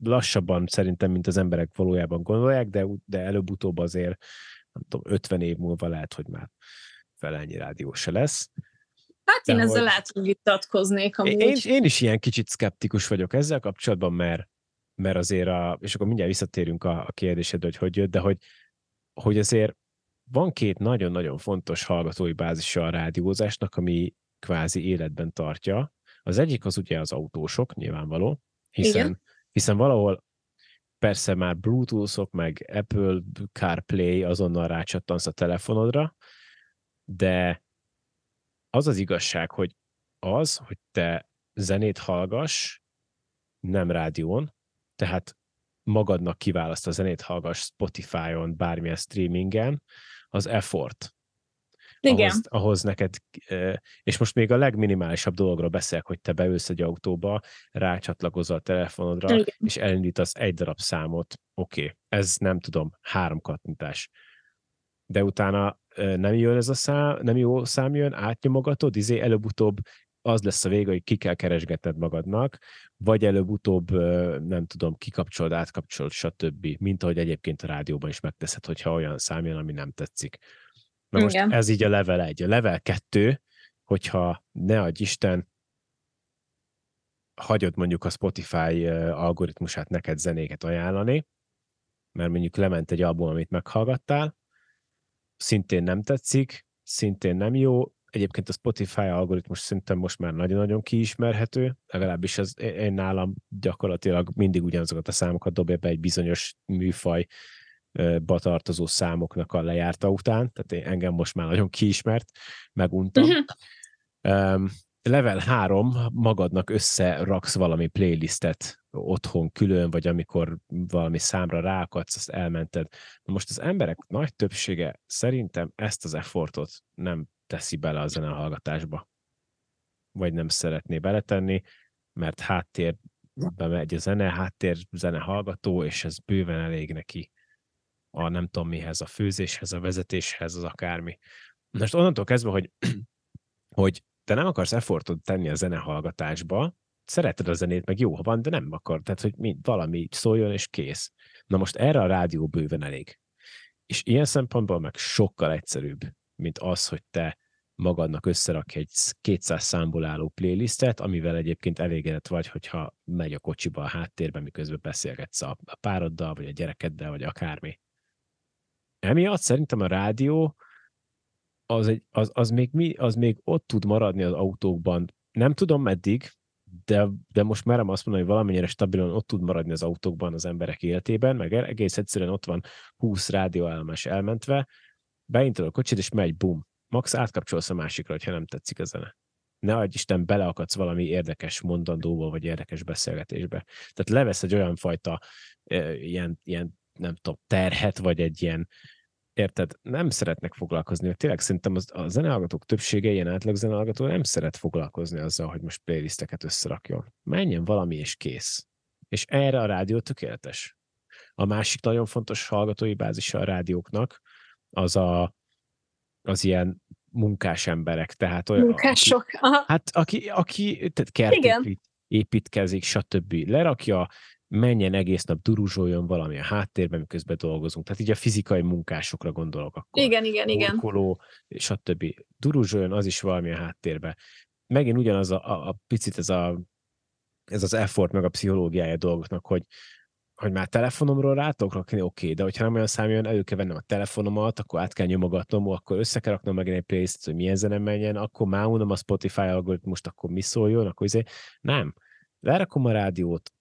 Lassabban szerintem, mint az emberek valójában gondolják, de, de előbb-utóbb azért nem tudom, 50 év múlva lehet, hogy már felennyi rádió se lesz. Hát én ezzel lehet, hogy vitatkoznék amúgy. Én, én is ilyen kicsit szkeptikus vagyok ezzel kapcsolatban, mert, mert azért, a, és akkor mindjárt visszatérünk a, a kérdésedre, hogy hogy jött, de hogy, hogy azért van két nagyon-nagyon fontos hallgatói bázisa a rádiózásnak, ami kvázi életben tartja. Az egyik az ugye az autósok, nyilvánvaló, hiszen, hiszen valahol persze már Bluetooth-ok, meg Apple CarPlay azonnal rácsattansz a telefonodra, de az az igazság, hogy az, hogy te zenét hallgass, nem rádión, tehát magadnak kiválaszt a zenét hallgass Spotify-on, bármilyen streamingen, az effort. Igen. Ahhoz, ahhoz neked, és most még a legminimálisabb dologról beszélek, hogy te beülsz egy autóba, rácsatlakozol a telefonodra, Igen. és elindítasz egy darab számot. Oké, okay, ez nem tudom, három kattintás. De utána nem jön ez a szám, nem jó szám jön, átnyomogatod, izé előbb-utóbb az lesz a vége, hogy ki kell keresgetned magadnak, vagy előbb-utóbb, nem tudom, kikapcsolod, átkapcsolod, stb. Mint ahogy egyébként a rádióban is megteszed, hogyha olyan szám jön, ami nem tetszik. Na most Igen. ez így a level 1. A level 2, hogyha ne adj Isten, hagyod mondjuk a Spotify algoritmusát neked zenéket ajánlani, mert mondjuk lement egy album, amit meghallgattál, szintén nem tetszik, szintén nem jó, egyébként a Spotify algoritmus szerintem most már nagyon-nagyon kiismerhető, legalábbis az, én nálam gyakorlatilag mindig ugyanazokat a számokat dobja be egy bizonyos műfaj tartozó számoknak a lejárta után, tehát engem most már nagyon kiismert, meguntam. Um, level 3, magadnak összeraksz valami playlistet otthon külön, vagy amikor valami számra ráakadsz, azt elmented. Most az emberek nagy többsége szerintem ezt az effortot nem teszi bele a zenehallgatásba. Vagy nem szeretné beletenni, mert háttér bemegy a zene, háttér zene hallgató, és ez bőven elég neki a nem tudom mihez, a főzéshez, a vezetéshez, az akármi. Most onnantól kezdve, hogy, hogy te nem akarsz effortot tenni a zenehallgatásba, szereted a zenét, meg jó, ha van, de nem akar, tehát hogy mi, valami szóljon, és kész. Na most erre a rádió bőven elég. És ilyen szempontból meg sokkal egyszerűbb, mint az, hogy te magadnak összerakj egy 200 számból álló playlistet, amivel egyébként elégedett vagy, hogyha megy a kocsiba a háttérben, miközben beszélgetsz a pároddal, vagy a gyerekeddel, vagy akármi. Emiatt szerintem a rádió az, egy, az, az, még mi, az még ott tud maradni az autókban. Nem tudom meddig, de, de most merem azt mondani, hogy valamennyire stabilan ott tud maradni az autókban az emberek életében, meg egész egyszerűen ott van 20 rádióállomás elmentve, beintod a kocsit, és megy, bum. Max átkapcsolsz a másikra, ha nem tetszik a zene. Ne adj Isten, beleakadsz valami érdekes mondandóval, vagy érdekes beszélgetésbe. Tehát levesz egy olyan fajta e, ilyen, ilyen, nem tudom, terhet, vagy egy ilyen, érted, nem szeretnek foglalkozni, mert tényleg szerintem az, a zenehallgatók többsége, ilyen átlag zenehallgató nem szeret foglalkozni azzal, hogy most playlisteket összerakjon. Menjen valami, és kész. És erre a rádió tökéletes. A másik nagyon fontos hallgatói bázisa a rádióknak, az a, az ilyen munkás emberek, tehát olyan, Munkások. Aki, hát aki, aki tehát kertépít, építkezik, stb. Lerakja, menjen egész nap, duruzsoljon valami a háttérben, miközben dolgozunk. Tehát így a fizikai munkásokra gondolok akkor. Igen, igen, igen. Korkoló, stb. Duruzsoljon az is valami a háttérbe. Megint ugyanaz a, a, a picit ez, a, ez az effort, meg a pszichológiája dolgoknak, hogy, hogy már telefonomról rátok rakni, oké, okay, de hogyha nem olyan szám jön, elő kell vennem a telefonomat, akkor át kell nyomogatnom, akkor össze kell raknom meg egy playlist, hogy milyen zene menjen, akkor már unom a Spotify algoritmust, akkor mi szóljon, akkor izé. Nem. Lerakom a rádiót,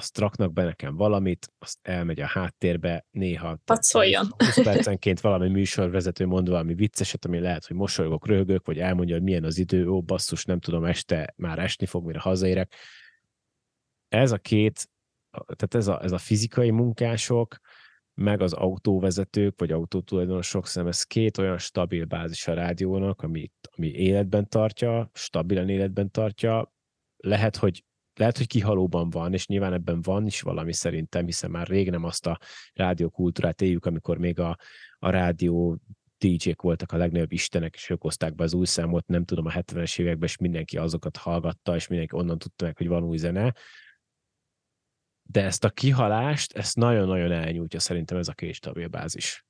azt raknak be nekem valamit, azt elmegy a háttérbe, néha szóljon. 20 percenként valami műsorvezető mond valami vicceset, ami lehet, hogy mosolygok, röhögök, vagy elmondja, hogy milyen az idő, ó, basszus, nem tudom, este már esni fog, mire hazaérek. Ez a két, tehát ez a, ez a fizikai munkások, meg az autóvezetők, vagy autótulajdonosok szerintem ez két olyan stabil bázis a rádiónak, ami, ami életben tartja, stabilan életben tartja. Lehet, hogy lehet, hogy kihalóban van, és nyilván ebben van is valami szerintem, hiszen már rég nem azt a rádiókultúrát éljük, amikor még a, a rádió DJ-k voltak a legnagyobb istenek, és ők hozták be az új számot, nem tudom, a 70-es években, és mindenki azokat hallgatta, és mindenki onnan tudta meg, hogy van új zene. De ezt a kihalást, ezt nagyon-nagyon elnyújtja szerintem ez a két stabil bázis.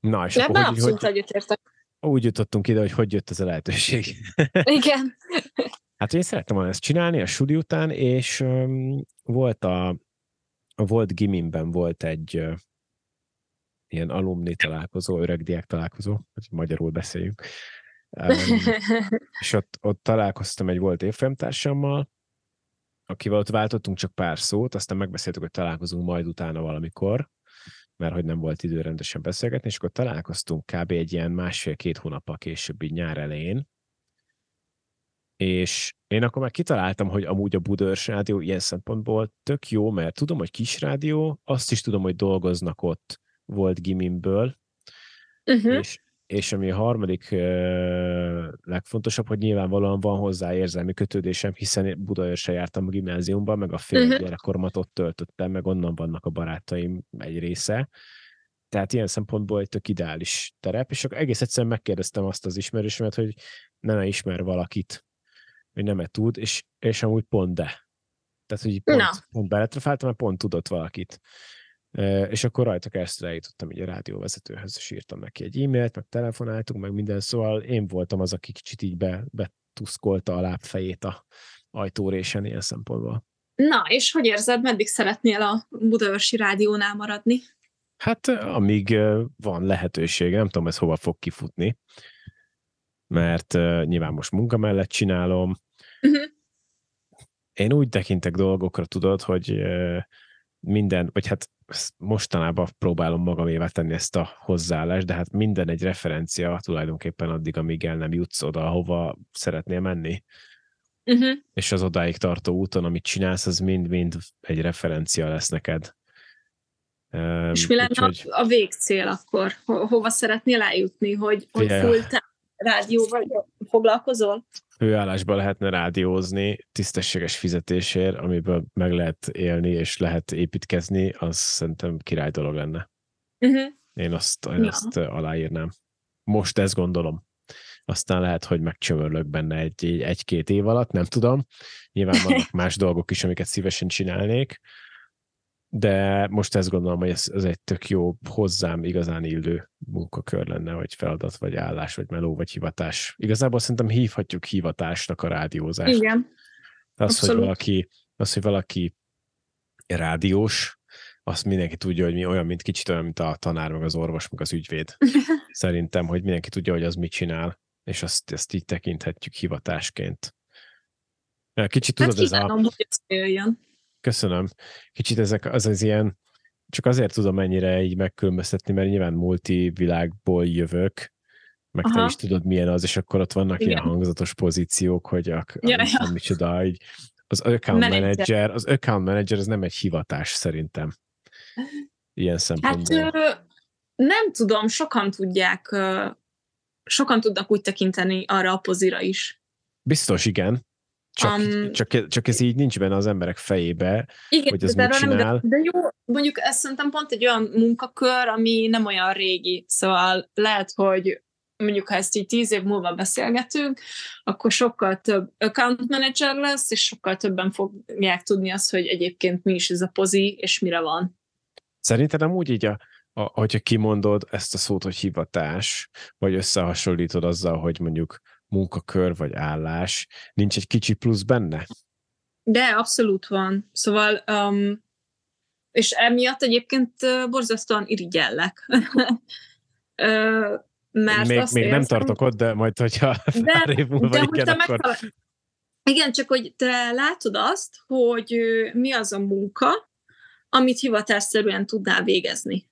Na, és akkor, hogy, hogy, úgy jutottunk ide, hogy hogy jött ez a lehetőség. Igen. Hát én szerettem volna ezt csinálni a suli után, és um, volt a, a volt Gimimben volt egy uh, ilyen alumni találkozó, öreg diák találkozó, hogy magyarul beszéljünk. Um, és ott, ott találkoztam egy volt évfolyamtársammal, akivel ott váltottunk csak pár szót, aztán megbeszéltük, hogy találkozunk majd utána valamikor, mert hogy nem volt idő rendesen beszélgetni, és akkor találkoztunk kb. egy ilyen másfél-két hónappal később, így nyár elején, és én akkor már kitaláltam, hogy amúgy a Budörs rádió ilyen szempontból tök jó, mert tudom, hogy kis rádió, azt is tudom, hogy dolgoznak ott volt Gimimből, uh-huh. és, és ami a harmadik uh, legfontosabb, hogy nyilvánvalóan van hozzá érzelmi kötődésem, hiszen Budaörsre jártam a gimnáziumban, meg a fél uh-huh. gyerekkoromat ott töltöttem, meg onnan vannak a barátaim egy része. Tehát ilyen szempontból egy tök ideális terep, és akkor egész egyszerűen megkérdeztem azt az ismerősömet, hogy nem ismer valakit, hogy nem -e tud, és, és amúgy pont de. Tehát, hogy pont, pont beletrafáltam, mert pont tudott valakit. És akkor rajta keresztül eljutottam így a rádióvezetőhöz, és írtam neki egy e-mailt, meg telefonáltunk, meg minden, szóval én voltam az, aki kicsit így be, betuszkolta a lábfejét a ajtórésen ilyen szempontból. Na, és hogy érzed, meddig szeretnél a Budaörsi rádiónál maradni? Hát amíg van lehetőség, nem tudom, ez hova fog kifutni, mert nyilván most munka mellett csinálom, Uh-huh. Én úgy tekintek dolgokra, tudod, hogy minden, vagy hát mostanában próbálom magamévá tenni ezt a hozzáállást, de hát minden egy referencia tulajdonképpen addig, amíg el nem jutsz oda, ahova szeretnél menni. Uh-huh. És az odáig tartó úton, amit csinálsz, az mind-mind egy referencia lesz neked. És mi lenne Úgyhogy... a végcél akkor? Ho- hova szeretnél eljutni? Hogy, hogy full rádió vagy foglalkozol? Főállásban lehetne rádiózni tisztességes fizetésért, amiből meg lehet élni és lehet építkezni, az szerintem király dolog lenne. Uh-huh. Én azt, én ja. azt aláírnám. Most ezt gondolom. Aztán lehet, hogy megcsömörlök benne egy, egy, egy-két év alatt, nem tudom. Nyilván vannak más dolgok is, amiket szívesen csinálnék, de most ezt gondolom, hogy ez, ez egy tök jó, hozzám igazán illő munkakör lenne, hogy feladat, vagy állás, vagy meló, vagy hivatás. Igazából szerintem hívhatjuk hivatásnak a rádiózást. Igen. Az, hogy valaki, az, hogy valaki rádiós, azt mindenki tudja, hogy mi olyan, mint kicsit olyan, mint a tanár, meg az orvos, meg az ügyvéd. Szerintem, hogy mindenki tudja, hogy az mit csinál, és azt, ezt így tekinthetjük hivatásként. Kicsit tudod, hát ez a... hogy ez jöjjön. Köszönöm. Kicsit ezek az az ilyen, csak azért tudom ennyire így megkülönböztetni, mert nyilván multi világból jövök, meg Aha. te is tudod, milyen az, és akkor ott vannak Igen. ilyen hangzatos pozíciók, hogy a, ja, a, ja. micsoda, így az account manager. manager, az account manager az nem egy hivatás szerintem. Ilyen szempontból. Hát nem tudom, sokan tudják, sokan tudnak úgy tekinteni arra a pozira is. Biztos, igen. Csak, um, csak, csak ez így nincs benne az emberek fejébe, igen, hogy ez mit csinál. De, de jó, mondjuk ez szerintem pont egy olyan munkakör, ami nem olyan régi, szóval lehet, hogy mondjuk ha ezt így tíz év múlva beszélgetünk, akkor sokkal több account manager lesz, és sokkal többen fogják tudni azt, hogy egyébként mi is ez a pozi, és mire van. Szerinted amúgy így, a, a, hogyha kimondod ezt a szót, hogy hivatás, vagy összehasonlítod azzal, hogy mondjuk munkakör vagy állás, nincs egy kicsi plusz benne? De, abszolút van. Szóval, um, és emiatt egyébként borzasztóan irigyellek. mert még, még érzem, nem tartok ott, de majd, hogyha de, pár év múlva de igen, akkor... Megtalál... Igen, csak hogy te látod azt, hogy mi az a munka, amit hivatásszerűen tudnál végezni.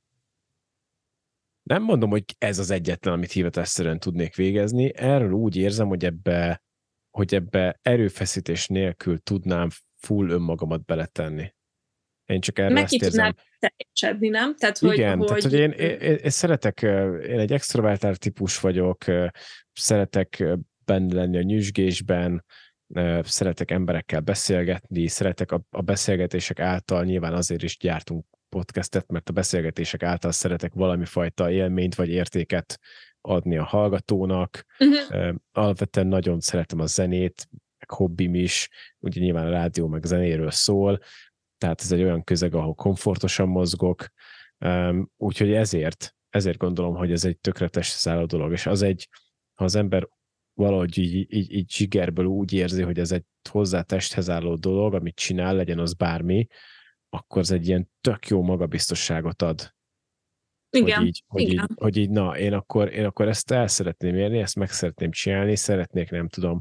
Nem mondom, hogy ez az egyetlen, amit hivatásszerűen tudnék végezni. Erről úgy érzem, hogy ebbe, hogy ebbe erőfeszítés nélkül tudnám full önmagamat beletenni. Én csak erre Meg ezt érzem. teljesedni, nem? Tehát, hogy, Igen, hogy... tehát hogy én, én, én, én szeretek, én egy extrovertált típus vagyok, szeretek benne lenni a nyüzsgésben, szeretek emberekkel beszélgetni, szeretek a, a beszélgetések által, nyilván azért is gyártunk podcastet, mert a beszélgetések által szeretek valami fajta élményt vagy értéket adni a hallgatónak. Uh-huh. Alapvetően nagyon szeretem a zenét, meg hobbim is, ugye nyilván a rádió meg zenéről szól, tehát ez egy olyan közeg, ahol komfortosan mozgok, úgyhogy ezért, ezért gondolom, hogy ez egy tökéletes szálló dolog, és az egy, ha az ember valahogy így, így, így zsigerből úgy érzi, hogy ez egy hozzá testhez álló dolog, amit csinál, legyen az bármi, akkor ez egy ilyen tök jó magabiztosságot ad. Igen, hogy így, hogy igen. Így, hogy így, na, én akkor, én akkor ezt el szeretném érni, ezt meg szeretném csinálni, szeretnék, nem tudom,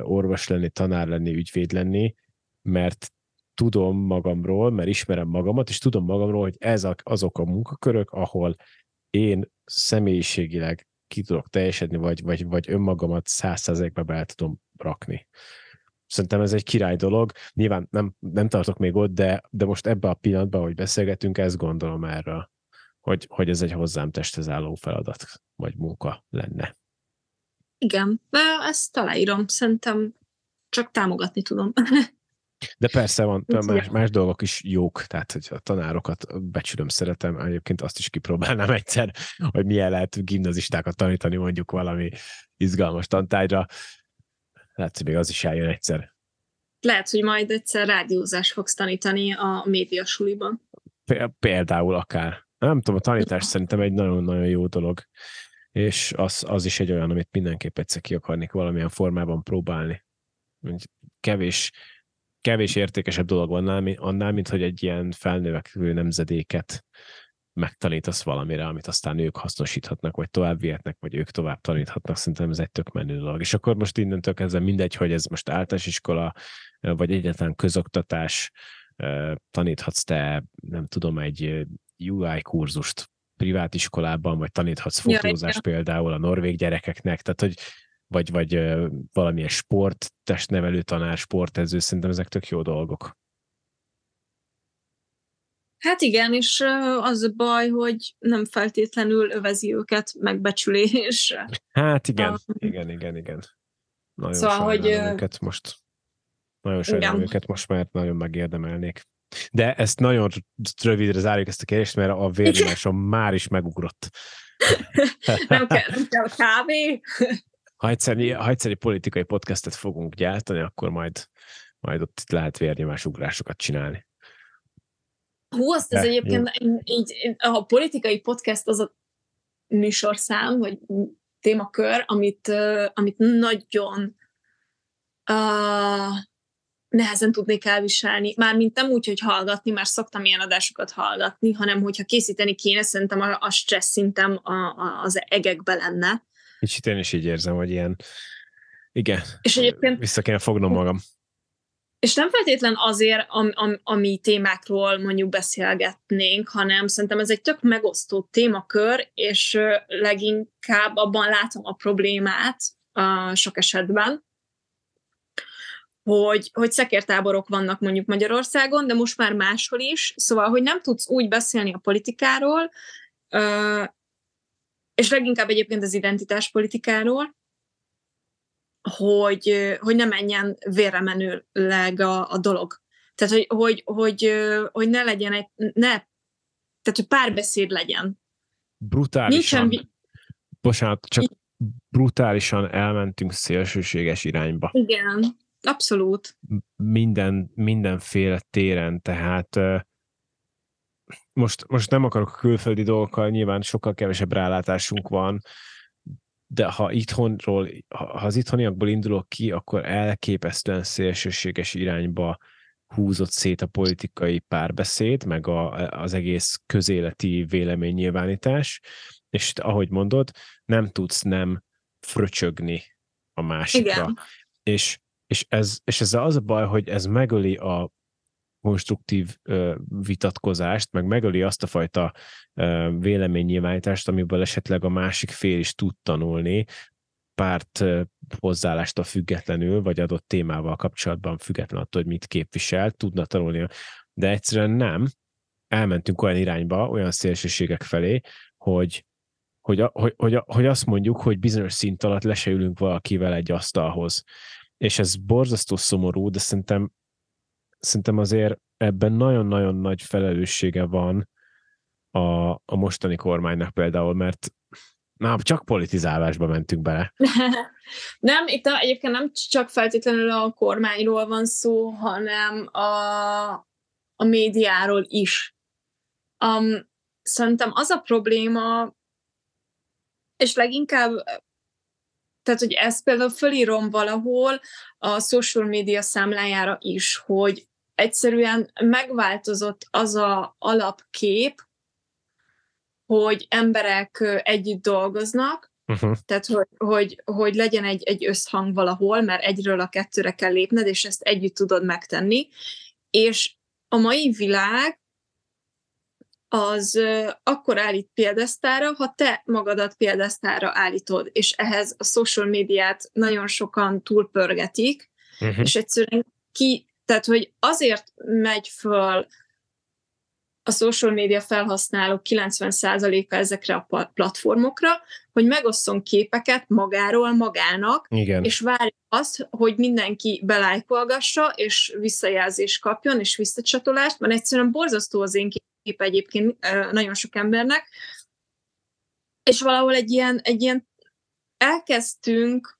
orvos lenni, tanár lenni, ügyvéd lenni, mert tudom magamról, mert ismerem magamat, és tudom magamról, hogy ezek azok a munkakörök, ahol én személyiségileg ki tudok teljesedni, vagy, vagy, vagy önmagamat százszerzékbe be tudom rakni. Szerintem ez egy király dolog. Nyilván nem, nem tartok még ott, de, de most ebben a pillanatban, hogy beszélgetünk, ezt gondolom erről, hogy, hogy ez egy hozzám testhez álló feladat, vagy munka lenne. Igen, de ezt aláírom. Szerintem csak támogatni tudom. De persze van, más, más dolgok is jók, tehát hogy a tanárokat becsülöm, szeretem, egyébként azt is kipróbálnám egyszer, hogy milyen lehet gimnazistákat tanítani mondjuk valami izgalmas tantárgyra. Lehet, hogy még az is eljön egyszer. Lehet, hogy majd egyszer rádiózás fogsz tanítani a médiasuliban. Például akár. Nem tudom, a tanítás szerintem egy nagyon-nagyon jó dolog, és az, az is egy olyan, amit mindenképp egyszer ki akarnék valamilyen formában próbálni. Kevés, kevés értékesebb dolog van annál, annál, mint hogy egy ilyen felnövekvő nemzedéket megtanítasz valamire, amit aztán ők hasznosíthatnak, vagy tovább vihetnek, vagy ők tovább taníthatnak, szerintem ez egy tök menő dolog. És akkor most innentől kezdve mindegy, hogy ez most általános iskola, vagy egyetlen közoktatás, taníthatsz te, nem tudom, egy UI kurzust privát iskolában, vagy taníthatsz fotózást ja, például a norvég gyerekeknek, tehát hogy vagy, vagy valamilyen sport, testnevelő tanár, sportező, szerintem ezek tök jó dolgok. Hát igen, és az a baj, hogy nem feltétlenül övezi őket megbecsülés. Hát igen, um, igen, igen, igen. Nagyon szóval, hogy őket most. Nagyon sajnálom őket most, mert nagyon megérdemelnék. De ezt nagyon rövidre zárjuk ezt a kérdést, mert a vérnyomásom már is megugrott. nem, kell, nem kell kávé? Ha egyszerű, ha egyszerű politikai podcastet fogunk gyártani, akkor majd, majd ott lehet vérnyomásugrásokat csinálni. Hú, azt ez egyébként így, a politikai podcast az a műsorszám, vagy témakör, amit, amit nagyon uh, nehezen tudnék elviselni. Mármint nem úgy, hogy hallgatni, már szoktam ilyen adásokat hallgatni, hanem hogyha készíteni kéne, szerintem a, a stressz szintem a, a, az egekbe lenne. Kicsit én is így érzem, hogy ilyen, igen, és egyébként, vissza kéne fognom magam. És nem feltétlen azért, am, am, ami témákról mondjuk beszélgetnénk, hanem szerintem ez egy tök megosztó témakör, és leginkább abban látom a problémát a sok esetben, hogy, hogy szekértáborok vannak mondjuk Magyarországon, de most már máshol is, szóval, hogy nem tudsz úgy beszélni a politikáról, és leginkább egyébként az identitáspolitikáról, hogy, hogy ne menjen vérre menőleg a, a dolog. Tehát, hogy, hogy, hogy, hogy ne legyen egy, ne, tehát, hogy párbeszéd legyen. Brutálisan. Nincsen... Bocsánat, csak brutálisan elmentünk szélsőséges irányba. Igen, abszolút. Minden, mindenféle téren, tehát most, most nem akarok a külföldi dolgokkal, nyilván sokkal kevesebb rálátásunk van, de ha itthonról, ha az itthoniakból indulok ki, akkor elképesztően szélsőséges irányba húzott szét a politikai párbeszéd, meg a, az egész közéleti véleménynyilvánítás, és ahogy mondod, nem tudsz nem fröcsögni a másikra. Igen. És, és, ez, és ez az a baj, hogy ez megöli a konstruktív vitatkozást, meg megöli azt a fajta véleménynyilvánítást, amiből esetleg a másik fél is tud tanulni, párt hozzáállástól függetlenül, vagy adott témával kapcsolatban független attól, hogy mit képvisel, tudna tanulni. De egyszerűen nem. Elmentünk olyan irányba, olyan szélsőségek felé, hogy hogy, hogy, hogy, hogy azt mondjuk, hogy bizonyos szint alatt le se ülünk valakivel egy asztalhoz. És ez borzasztó szomorú, de szerintem szerintem azért ebben nagyon-nagyon nagy felelőssége van a, a mostani kormánynak például, mert na, csak politizálásba mentünk bele. nem, itt egyébként nem csak feltétlenül a kormányról van szó, hanem a, a médiáról is. Um, szerintem az a probléma, és leginkább tehát, hogy ezt például fölírom valahol a social media számlájára is, hogy egyszerűen megváltozott az a alapkép, hogy emberek együtt dolgoznak, uh-huh. tehát hogy, hogy, hogy legyen egy, egy összhang valahol, mert egyről a kettőre kell lépned, és ezt együtt tudod megtenni. És a mai világ az akkor állít példesztára, ha te magadat példesztára állítod, és ehhez a social médiát nagyon sokan túlpörgetik, uh-huh. és egyszerűen ki tehát, hogy azért megy föl a social media felhasználók 90%-a ezekre a platformokra, hogy megosszon képeket magáról magának, Igen. és várja azt, hogy mindenki belájkolgassa, és visszajelzést kapjon, és visszacsatolást, mert egyszerűen borzasztó az én kép egyébként nagyon sok embernek, és valahol egy ilyen, egy ilyen elkezdtünk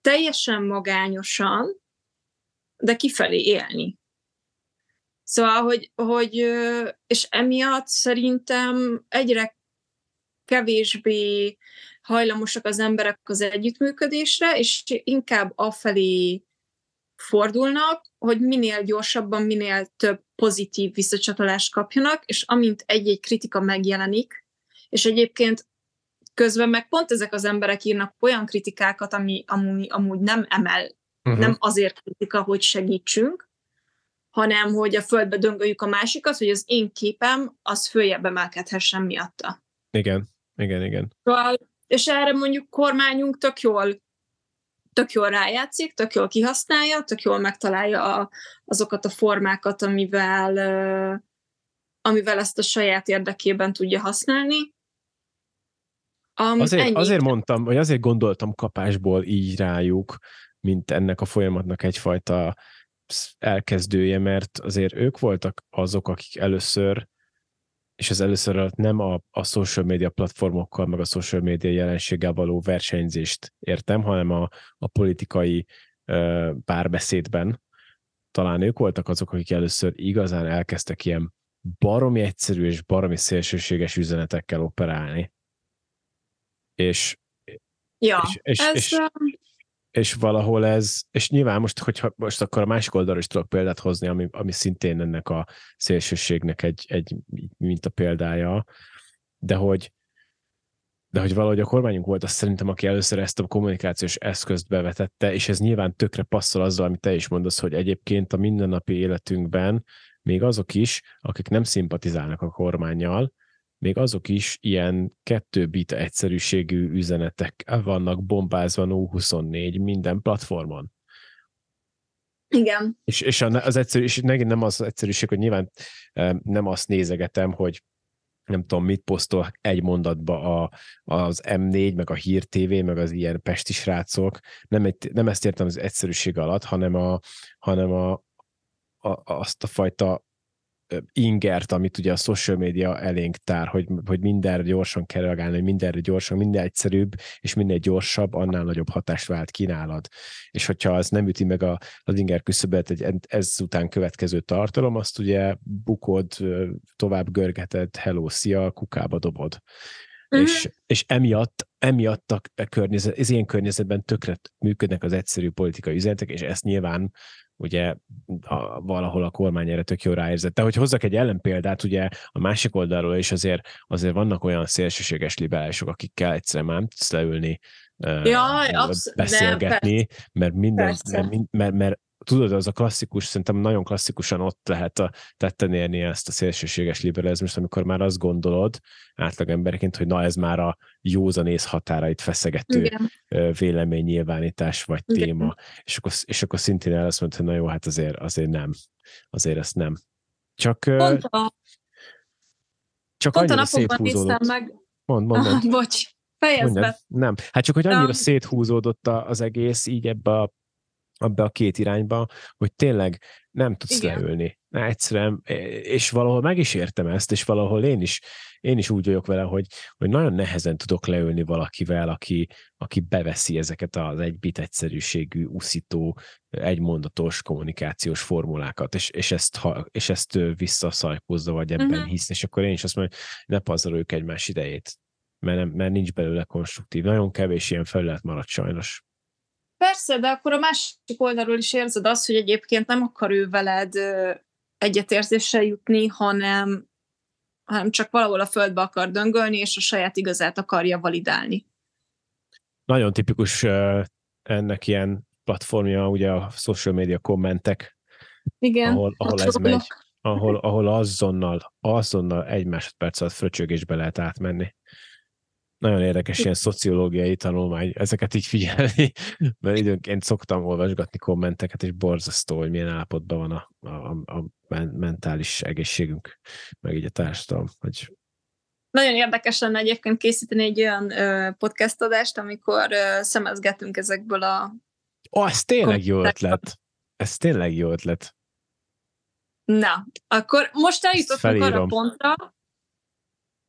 teljesen magányosan, de kifelé élni. Szóval, hogy, hogy és emiatt szerintem egyre kevésbé hajlamosak az emberek az együttműködésre, és inkább afelé fordulnak, hogy minél gyorsabban, minél több pozitív visszacsatolást kapjanak, és amint egy-egy kritika megjelenik, és egyébként közben meg pont ezek az emberek írnak olyan kritikákat, ami amúgy, amúgy nem emel Uh-huh. Nem azért kritika, hogy segítsünk, hanem hogy a földbe döngöljük a másikat, hogy az én képem az följebb emelkedhessen miatta. Igen, igen, igen. Szóval, és erre mondjuk kormányunk tök jól tök jól rájátszik, tök jól kihasználja, tök jól megtalálja a, azokat a formákat, amivel amivel ezt a saját érdekében tudja használni. Um, azért, azért mondtam, vagy azért gondoltam kapásból így rájuk, mint ennek a folyamatnak egyfajta elkezdője, mert azért ők voltak azok, akik először, és az először alatt nem a, a social media platformokkal, meg a social media jelenséggel való versenyzést értem, hanem a, a politikai uh, párbeszédben. Talán ők voltak azok, akik először igazán elkezdtek ilyen baromi egyszerű és baromi szélsőséges üzenetekkel operálni. És, ja, és, és, ez, és, és valahol ez, és nyilván most, hogyha most akkor a másik oldalról is tudok példát hozni, ami, ami szintén ennek a szélsőségnek egy, egy mint a példája, de hogy de hogy valahogy a kormányunk volt azt szerintem, aki először ezt a kommunikációs eszközt bevetette, és ez nyilván tökre passzol azzal, amit te is mondasz, hogy egyébként a mindennapi életünkben még azok is, akik nem szimpatizálnak a kormányjal, még azok is ilyen kettő bit egyszerűségű üzenetek vannak bombázva 024 minden platformon. Igen. És, és az egyszerű, és megint nem az egyszerűség, hogy nyilván nem azt nézegetem, hogy nem tudom, mit posztol egy mondatba a, az M4, meg a Hír TV, meg az ilyen pesti srácok. Nem, egy, nem ezt értem az egyszerűség alatt, hanem, a, hanem a, a, azt a fajta ingert, amit ugye a social media elénk tár, hogy, hogy mindenre gyorsan kell reagálni, hogy mindenre gyorsan, minden egyszerűbb, és minél gyorsabb, annál nagyobb hatást vált kínálad. És hogyha az nem üti meg a, az inger küszöbet egy ezután következő tartalom, azt ugye bukod, tovább görgeted, hello, szia, kukába dobod. Mm-hmm. És, és emiatt, emiatt a környezet, ez ilyen környezetben tökre működnek az egyszerű politikai üzenetek, és ezt nyilván ugye a, valahol a kormány erre tök jó ráérzett. De hogy hozzak egy ellenpéldát, ugye a másik oldalról is azért, azért vannak olyan szélsőséges liberálisok, akikkel egyszerűen már nem tudsz leülni, ja, beszélgetni, mert minden, mert, mert, mert tudod, az a klasszikus, szerintem nagyon klasszikusan ott lehet a tetten érni ezt a szélsőséges liberalizmust, amikor már azt gondolod átlag emberként, hogy na ez már a józanész határait feszegető Igen. véleménynyilvánítás vagy Igen. téma, és akkor, és akkor szintén el azt mondta, hogy na jó, hát azért, azért nem, azért ezt nem. Csak, Pont a, csak pont annyira széthúzódott. meg. Mond, mond, mond. Ah, bocs, fejezd be. Nem, hát csak hogy annyira széthúzódott az egész így ebbe a abba a két irányba, hogy tényleg nem tudsz Igen. leülni. Na, egyszerűen, és valahol meg is értem ezt, és valahol én is, én is úgy vagyok vele, hogy, hogy nagyon nehezen tudok leülni valakivel, aki, aki beveszi ezeket az egybit egyszerűségű, uszító, egymondatos kommunikációs formulákat, és, és, ezt, ha, és ezt visszaszajkózza, vagy ebben uh-huh. hisz, és akkor én is azt mondom, hogy ne pazaroljuk egymás idejét, mert, nem, mert nincs belőle konstruktív. Nagyon kevés ilyen felület maradt sajnos. Persze, de akkor a másik oldalról is érzed azt, hogy egyébként nem akar ő veled egyetérzéssel jutni, hanem, hanem csak valahol a földbe akar döngölni, és a saját igazát akarja validálni. Nagyon tipikus ennek ilyen platformja, ugye a social media kommentek, Igen, ahol, ahol ez megy, ahol, ahol azonnal, azonnal egy másodperc alatt fröcsögésbe lehet átmenni nagyon érdekes ilyen szociológiai tanulmány, ezeket így figyelni, mert időnként szoktam olvasgatni kommenteket, és borzasztó, hogy milyen állapotban van a, a, a mentális egészségünk, meg így a társadalom. Hogy... Nagyon érdekes lenne egyébként készíteni egy olyan ö, podcast adást, amikor ö, szemezgetünk ezekből a... Ó, ez tényleg jó ötlet. Ez tényleg jó ötlet. Na, akkor most eljutottunk arra pontra,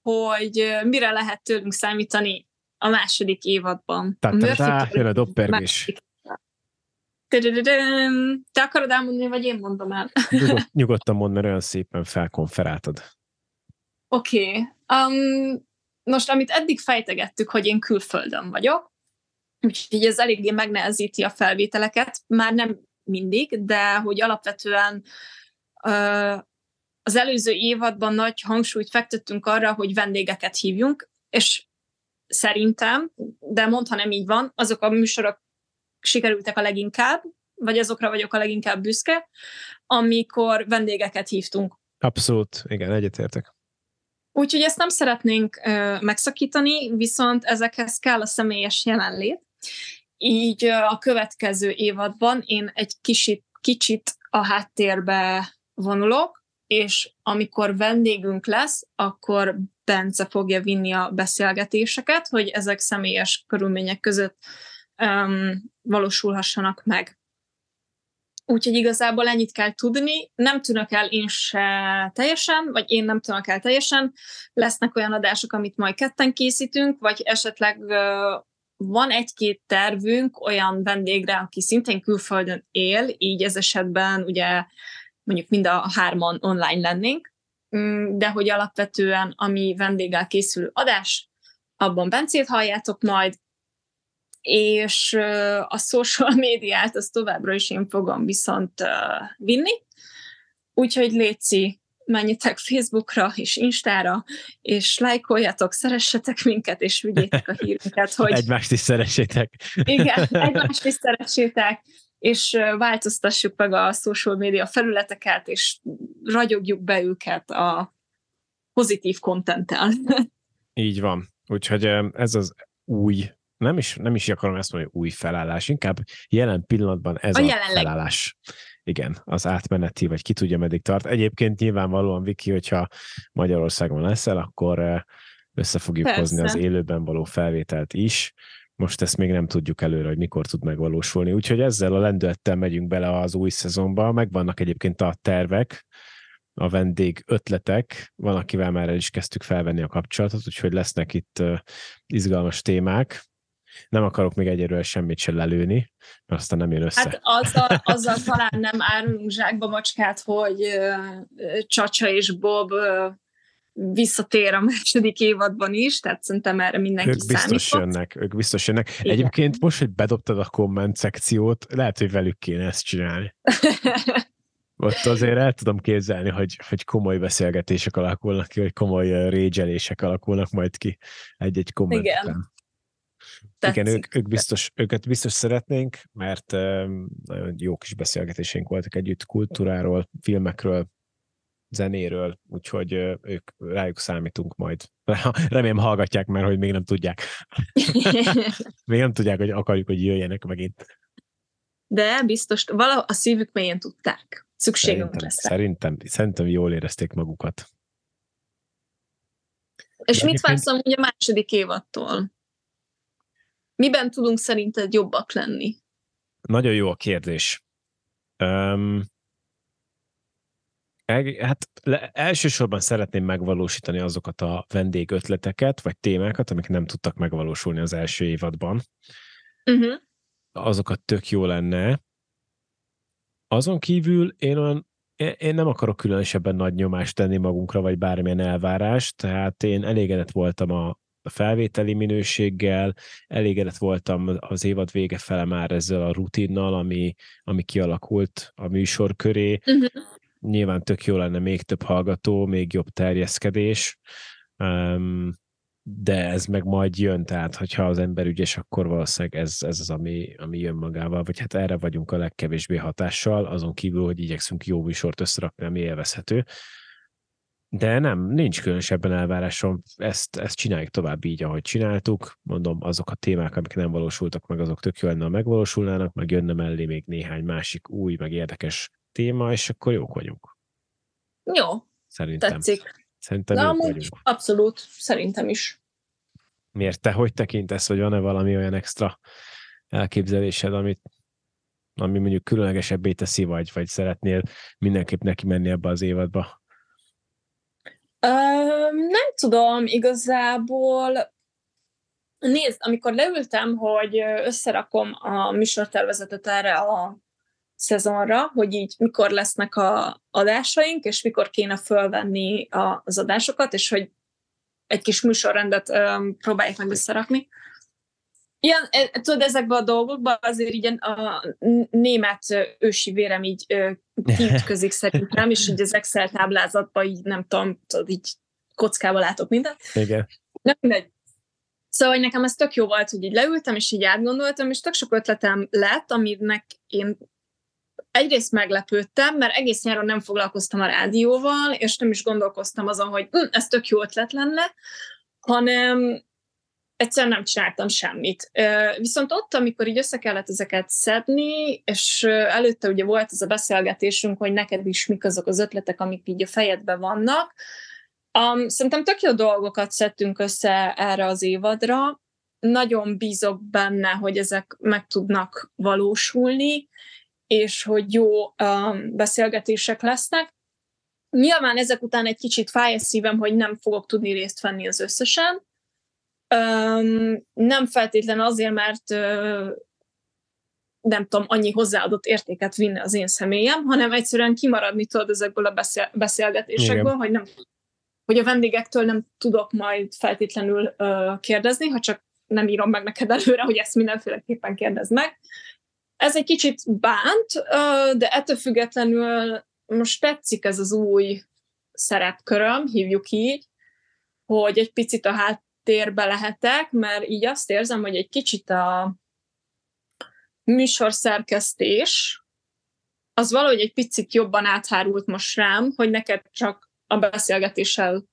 hogy mire lehet tőlünk számítani a második évadban. Tehát jön a doppergés. Te akarod elmondani, vagy én mondom el? Nyugod, nyugodtan mond, mert olyan szépen felkonferáltad. Oké. Okay. Um, most, amit eddig fejtegettük, hogy én külföldön vagyok, úgyhogy ez eléggé megnehezíti a felvételeket, már nem mindig, de hogy alapvetően uh, az előző évadban nagy hangsúlyt fektettünk arra, hogy vendégeket hívjunk, és szerintem, de mondta nem így van, azok a műsorok sikerültek a leginkább, vagy azokra vagyok a leginkább büszke, amikor vendégeket hívtunk. Abszolút, igen, egyetértek. Úgyhogy ezt nem szeretnénk ö, megszakítani, viszont ezekhez kell a személyes jelenlét. Így ö, a következő évadban én egy kicsit, kicsit a háttérbe vonulok, és amikor vendégünk lesz, akkor Bence fogja vinni a beszélgetéseket, hogy ezek személyes körülmények között um, valósulhassanak meg. Úgyhogy igazából ennyit kell tudni. Nem tűnök el én se teljesen, vagy én nem tűnök el teljesen. Lesznek olyan adások, amit majd ketten készítünk, vagy esetleg uh, van egy-két tervünk olyan vendégre, aki szintén külföldön él, így ez esetben ugye mondjuk mind a hárman online lennénk, mm, de hogy alapvetően ami vendéggel készül adás, abban Bencét halljátok majd, és a social médiát az továbbra is én fogom viszont vinni, úgyhogy Léci, menjetek Facebookra és Instára, és lájkoljatok, szeressetek minket, és vigyétek a hírünket, hogy... Egymást is szeressétek. Igen, egymást is szeressétek, és változtassuk meg a social média felületeket, és ragyogjuk be őket a pozitív kontenttel. Így van. Úgyhogy ez az új, nem is, nem is akarom ezt mondani, új felállás, inkább jelen pillanatban ez a, a felállás. Igen, az átmeneti, vagy ki tudja, meddig tart. Egyébként nyilvánvalóan, Viki, hogyha Magyarországon leszel, akkor össze fogjuk Persze. hozni az élőben való felvételt is, most ezt még nem tudjuk előre, hogy mikor tud megvalósulni. Úgyhogy ezzel a lendülettel megyünk bele az új szezonba. Megvannak egyébként a tervek, a vendég ötletek, van, akivel már el is kezdtük felvenni a kapcsolatot, úgyhogy lesznek itt izgalmas témák. Nem akarok még egyelőre semmit sem lelőni, mert aztán nem jön össze. Hát azzal, azzal talán nem árulunk zsákba macskát, hogy Csacsa és Bob visszatér a második évadban is, tehát szerintem erre mindenki Ők biztos számított. jönnek, ők biztos jönnek. Igen. Egyébként most, hogy bedobtad a komment szekciót, lehet, hogy velük kéne ezt csinálni. Ott azért el tudom képzelni, hogy, hogy komoly beszélgetések alakulnak ki, vagy komoly régyelések alakulnak majd ki egy-egy komment Igen. Igen, ők, ők biztos, őket biztos szeretnénk, mert nagyon jó kis beszélgetésénk voltak együtt kultúráról, filmekről, zenéről, úgyhogy ők rájuk számítunk majd. Remélem hallgatják, mert hogy még nem tudják. még nem tudják, hogy akarjuk, hogy jöjjenek megint. De biztos, vala a szívük mélyén tudták. Szükségünk szerintem, lesz Szerintem, szerintem jól érezték magukat. És De mit vársz amúgy a második évattól? Miben tudunk szerinted jobbak lenni? Nagyon jó a kérdés. Um, Hát le, elsősorban szeretném megvalósítani azokat a vendégötleteket, vagy témákat, amik nem tudtak megvalósulni az első évadban. Uh-huh. Azokat tök jó lenne. Azon kívül én olyan én nem akarok különösebben nagy nyomást tenni magunkra, vagy bármilyen elvárást, tehát én elégedett voltam a, felvételi minőséggel, elégedett voltam az évad vége fele már ezzel a rutinnal, ami, ami kialakult a műsor köré. Uh-huh nyilván tök jó lenne még több hallgató, még jobb terjeszkedés, de ez meg majd jön, tehát hogyha az ember ügyes, akkor valószínűleg ez, ez az, ami, ami jön magával, vagy hát erre vagyunk a legkevésbé hatással, azon kívül, hogy igyekszünk jó műsort összerakni, ami élvezhető. De nem, nincs különösebben elvárásom, ezt, ezt csináljuk tovább így, ahogy csináltuk. Mondom, azok a témák, amik nem valósultak meg, azok tök jó lenne, megvalósulnának, meg jönne mellé még néhány másik új, meg érdekes téma, és akkor jók vagyunk. Jó, Szerintem. tetszik. Szerintem Na, amúgy vagyunk. abszolút, szerintem is. Miért te hogy tekintesz, hogy van-e valami olyan extra elképzelésed, amit, ami mondjuk különlegesebbé teszi, vagy, vagy szeretnél mindenképp neki menni ebbe az évadba? Ö, nem tudom, igazából Nézd, amikor leültem, hogy összerakom a műsortervezetet erre a szezonra, hogy így mikor lesznek a adásaink, és mikor kéne fölvenni a, az adásokat, és hogy egy kis műsorrendet um, próbálják meg összerakni. Ilyen, tudod, ezekben a dolgokban azért így a német ősi vérem így kiütközik szerintem, és így az Excel táblázatban így nem tudom, tudod, így kockába látok mindent. Igen. Nem mindegy. Szóval hogy nekem ez tök jó volt, hogy így leültem, és így átgondoltam, és tök sok ötletem lett, aminek én egyrészt meglepődtem, mert egész nyáron nem foglalkoztam a rádióval, és nem is gondolkoztam azon, hogy hm, ez tök jó ötlet lenne, hanem egyszerűen nem csináltam semmit. Viszont ott, amikor így össze kellett ezeket szedni, és előtte ugye volt ez a beszélgetésünk, hogy neked is mik azok az ötletek, amik így a fejedben vannak, um, szerintem tök jó dolgokat szedtünk össze erre az évadra, nagyon bízok benne, hogy ezek meg tudnak valósulni, és hogy jó um, beszélgetések lesznek. Nyilván ezek után egy kicsit fáj a szívem, hogy nem fogok tudni részt venni az összesen, Um, nem feltétlen azért, mert uh, nem tudom, annyi hozzáadott értéket vinne az én személyem, hanem egyszerűen kimaradni tudod ezekből a beszél- beszélgetésekből, Igen. hogy nem hogy a vendégektől nem tudok majd feltétlenül uh, kérdezni, ha csak nem írom meg neked előre, hogy ezt mindenféleképpen kérdezd meg. Ez egy kicsit bánt, de ettől függetlenül most tetszik ez az új szerepköröm, hívjuk így, hogy egy picit a hát térbe lehetek, mert így azt érzem, hogy egy kicsit a műsorszerkesztés az valahogy egy picit jobban áthárult most rám, hogy neked csak a beszélgetéssel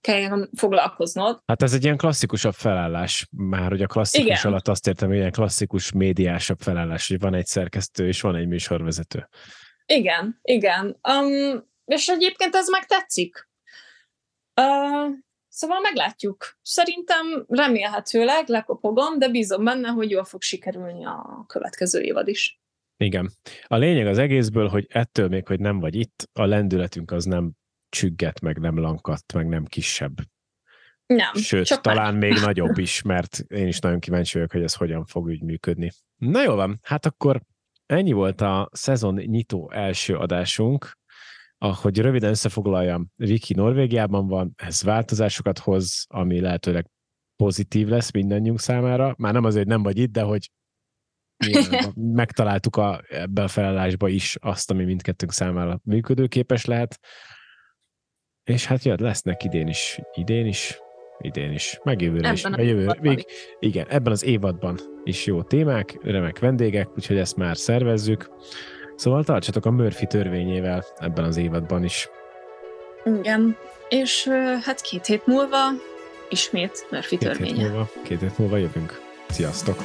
kelljen foglalkoznod. Hát ez egy ilyen klasszikusabb felállás, már hogy a klasszikus igen. alatt azt értem, hogy ilyen klasszikus médiásabb felállás, hogy van egy szerkesztő és van egy műsorvezető. Igen, igen. Um, és egyébként ez meg tetszik. Uh, Szóval meglátjuk. Szerintem remélhetőleg lekopogom, de bízom benne, hogy jól fog sikerülni a következő évad is. Igen. A lényeg az egészből, hogy ettől még, hogy nem vagy itt, a lendületünk az nem csügget, meg nem lankadt, meg nem kisebb. Nem. Sőt, csak talán már. még nagyobb is, mert én is nagyon kíváncsi vagyok, hogy ez hogyan fog úgy működni. Na jó van, hát akkor ennyi volt a szezon nyitó első adásunk ahogy röviden összefoglaljam, Viki Norvégiában van, ez változásokat hoz, ami lehetőleg pozitív lesz mindannyiunk számára. Már nem azért, hogy nem vagy itt, de hogy megtaláltuk a, ebbe a felállásba is azt, ami mindkettőnk számára működőképes lehet. És hát jött, lesznek idén is, idén is, idén is, meg jövőre is. Meg jövő, vég, igen, ebben az évadban is jó témák, remek vendégek, úgyhogy ezt már szervezzük. Szóval tartsatok a Murphy törvényével ebben az évadban is. Igen, és hát két hét múlva ismét Murphy két törvénye. Hét múlva, két hét múlva jövünk. Sziasztok!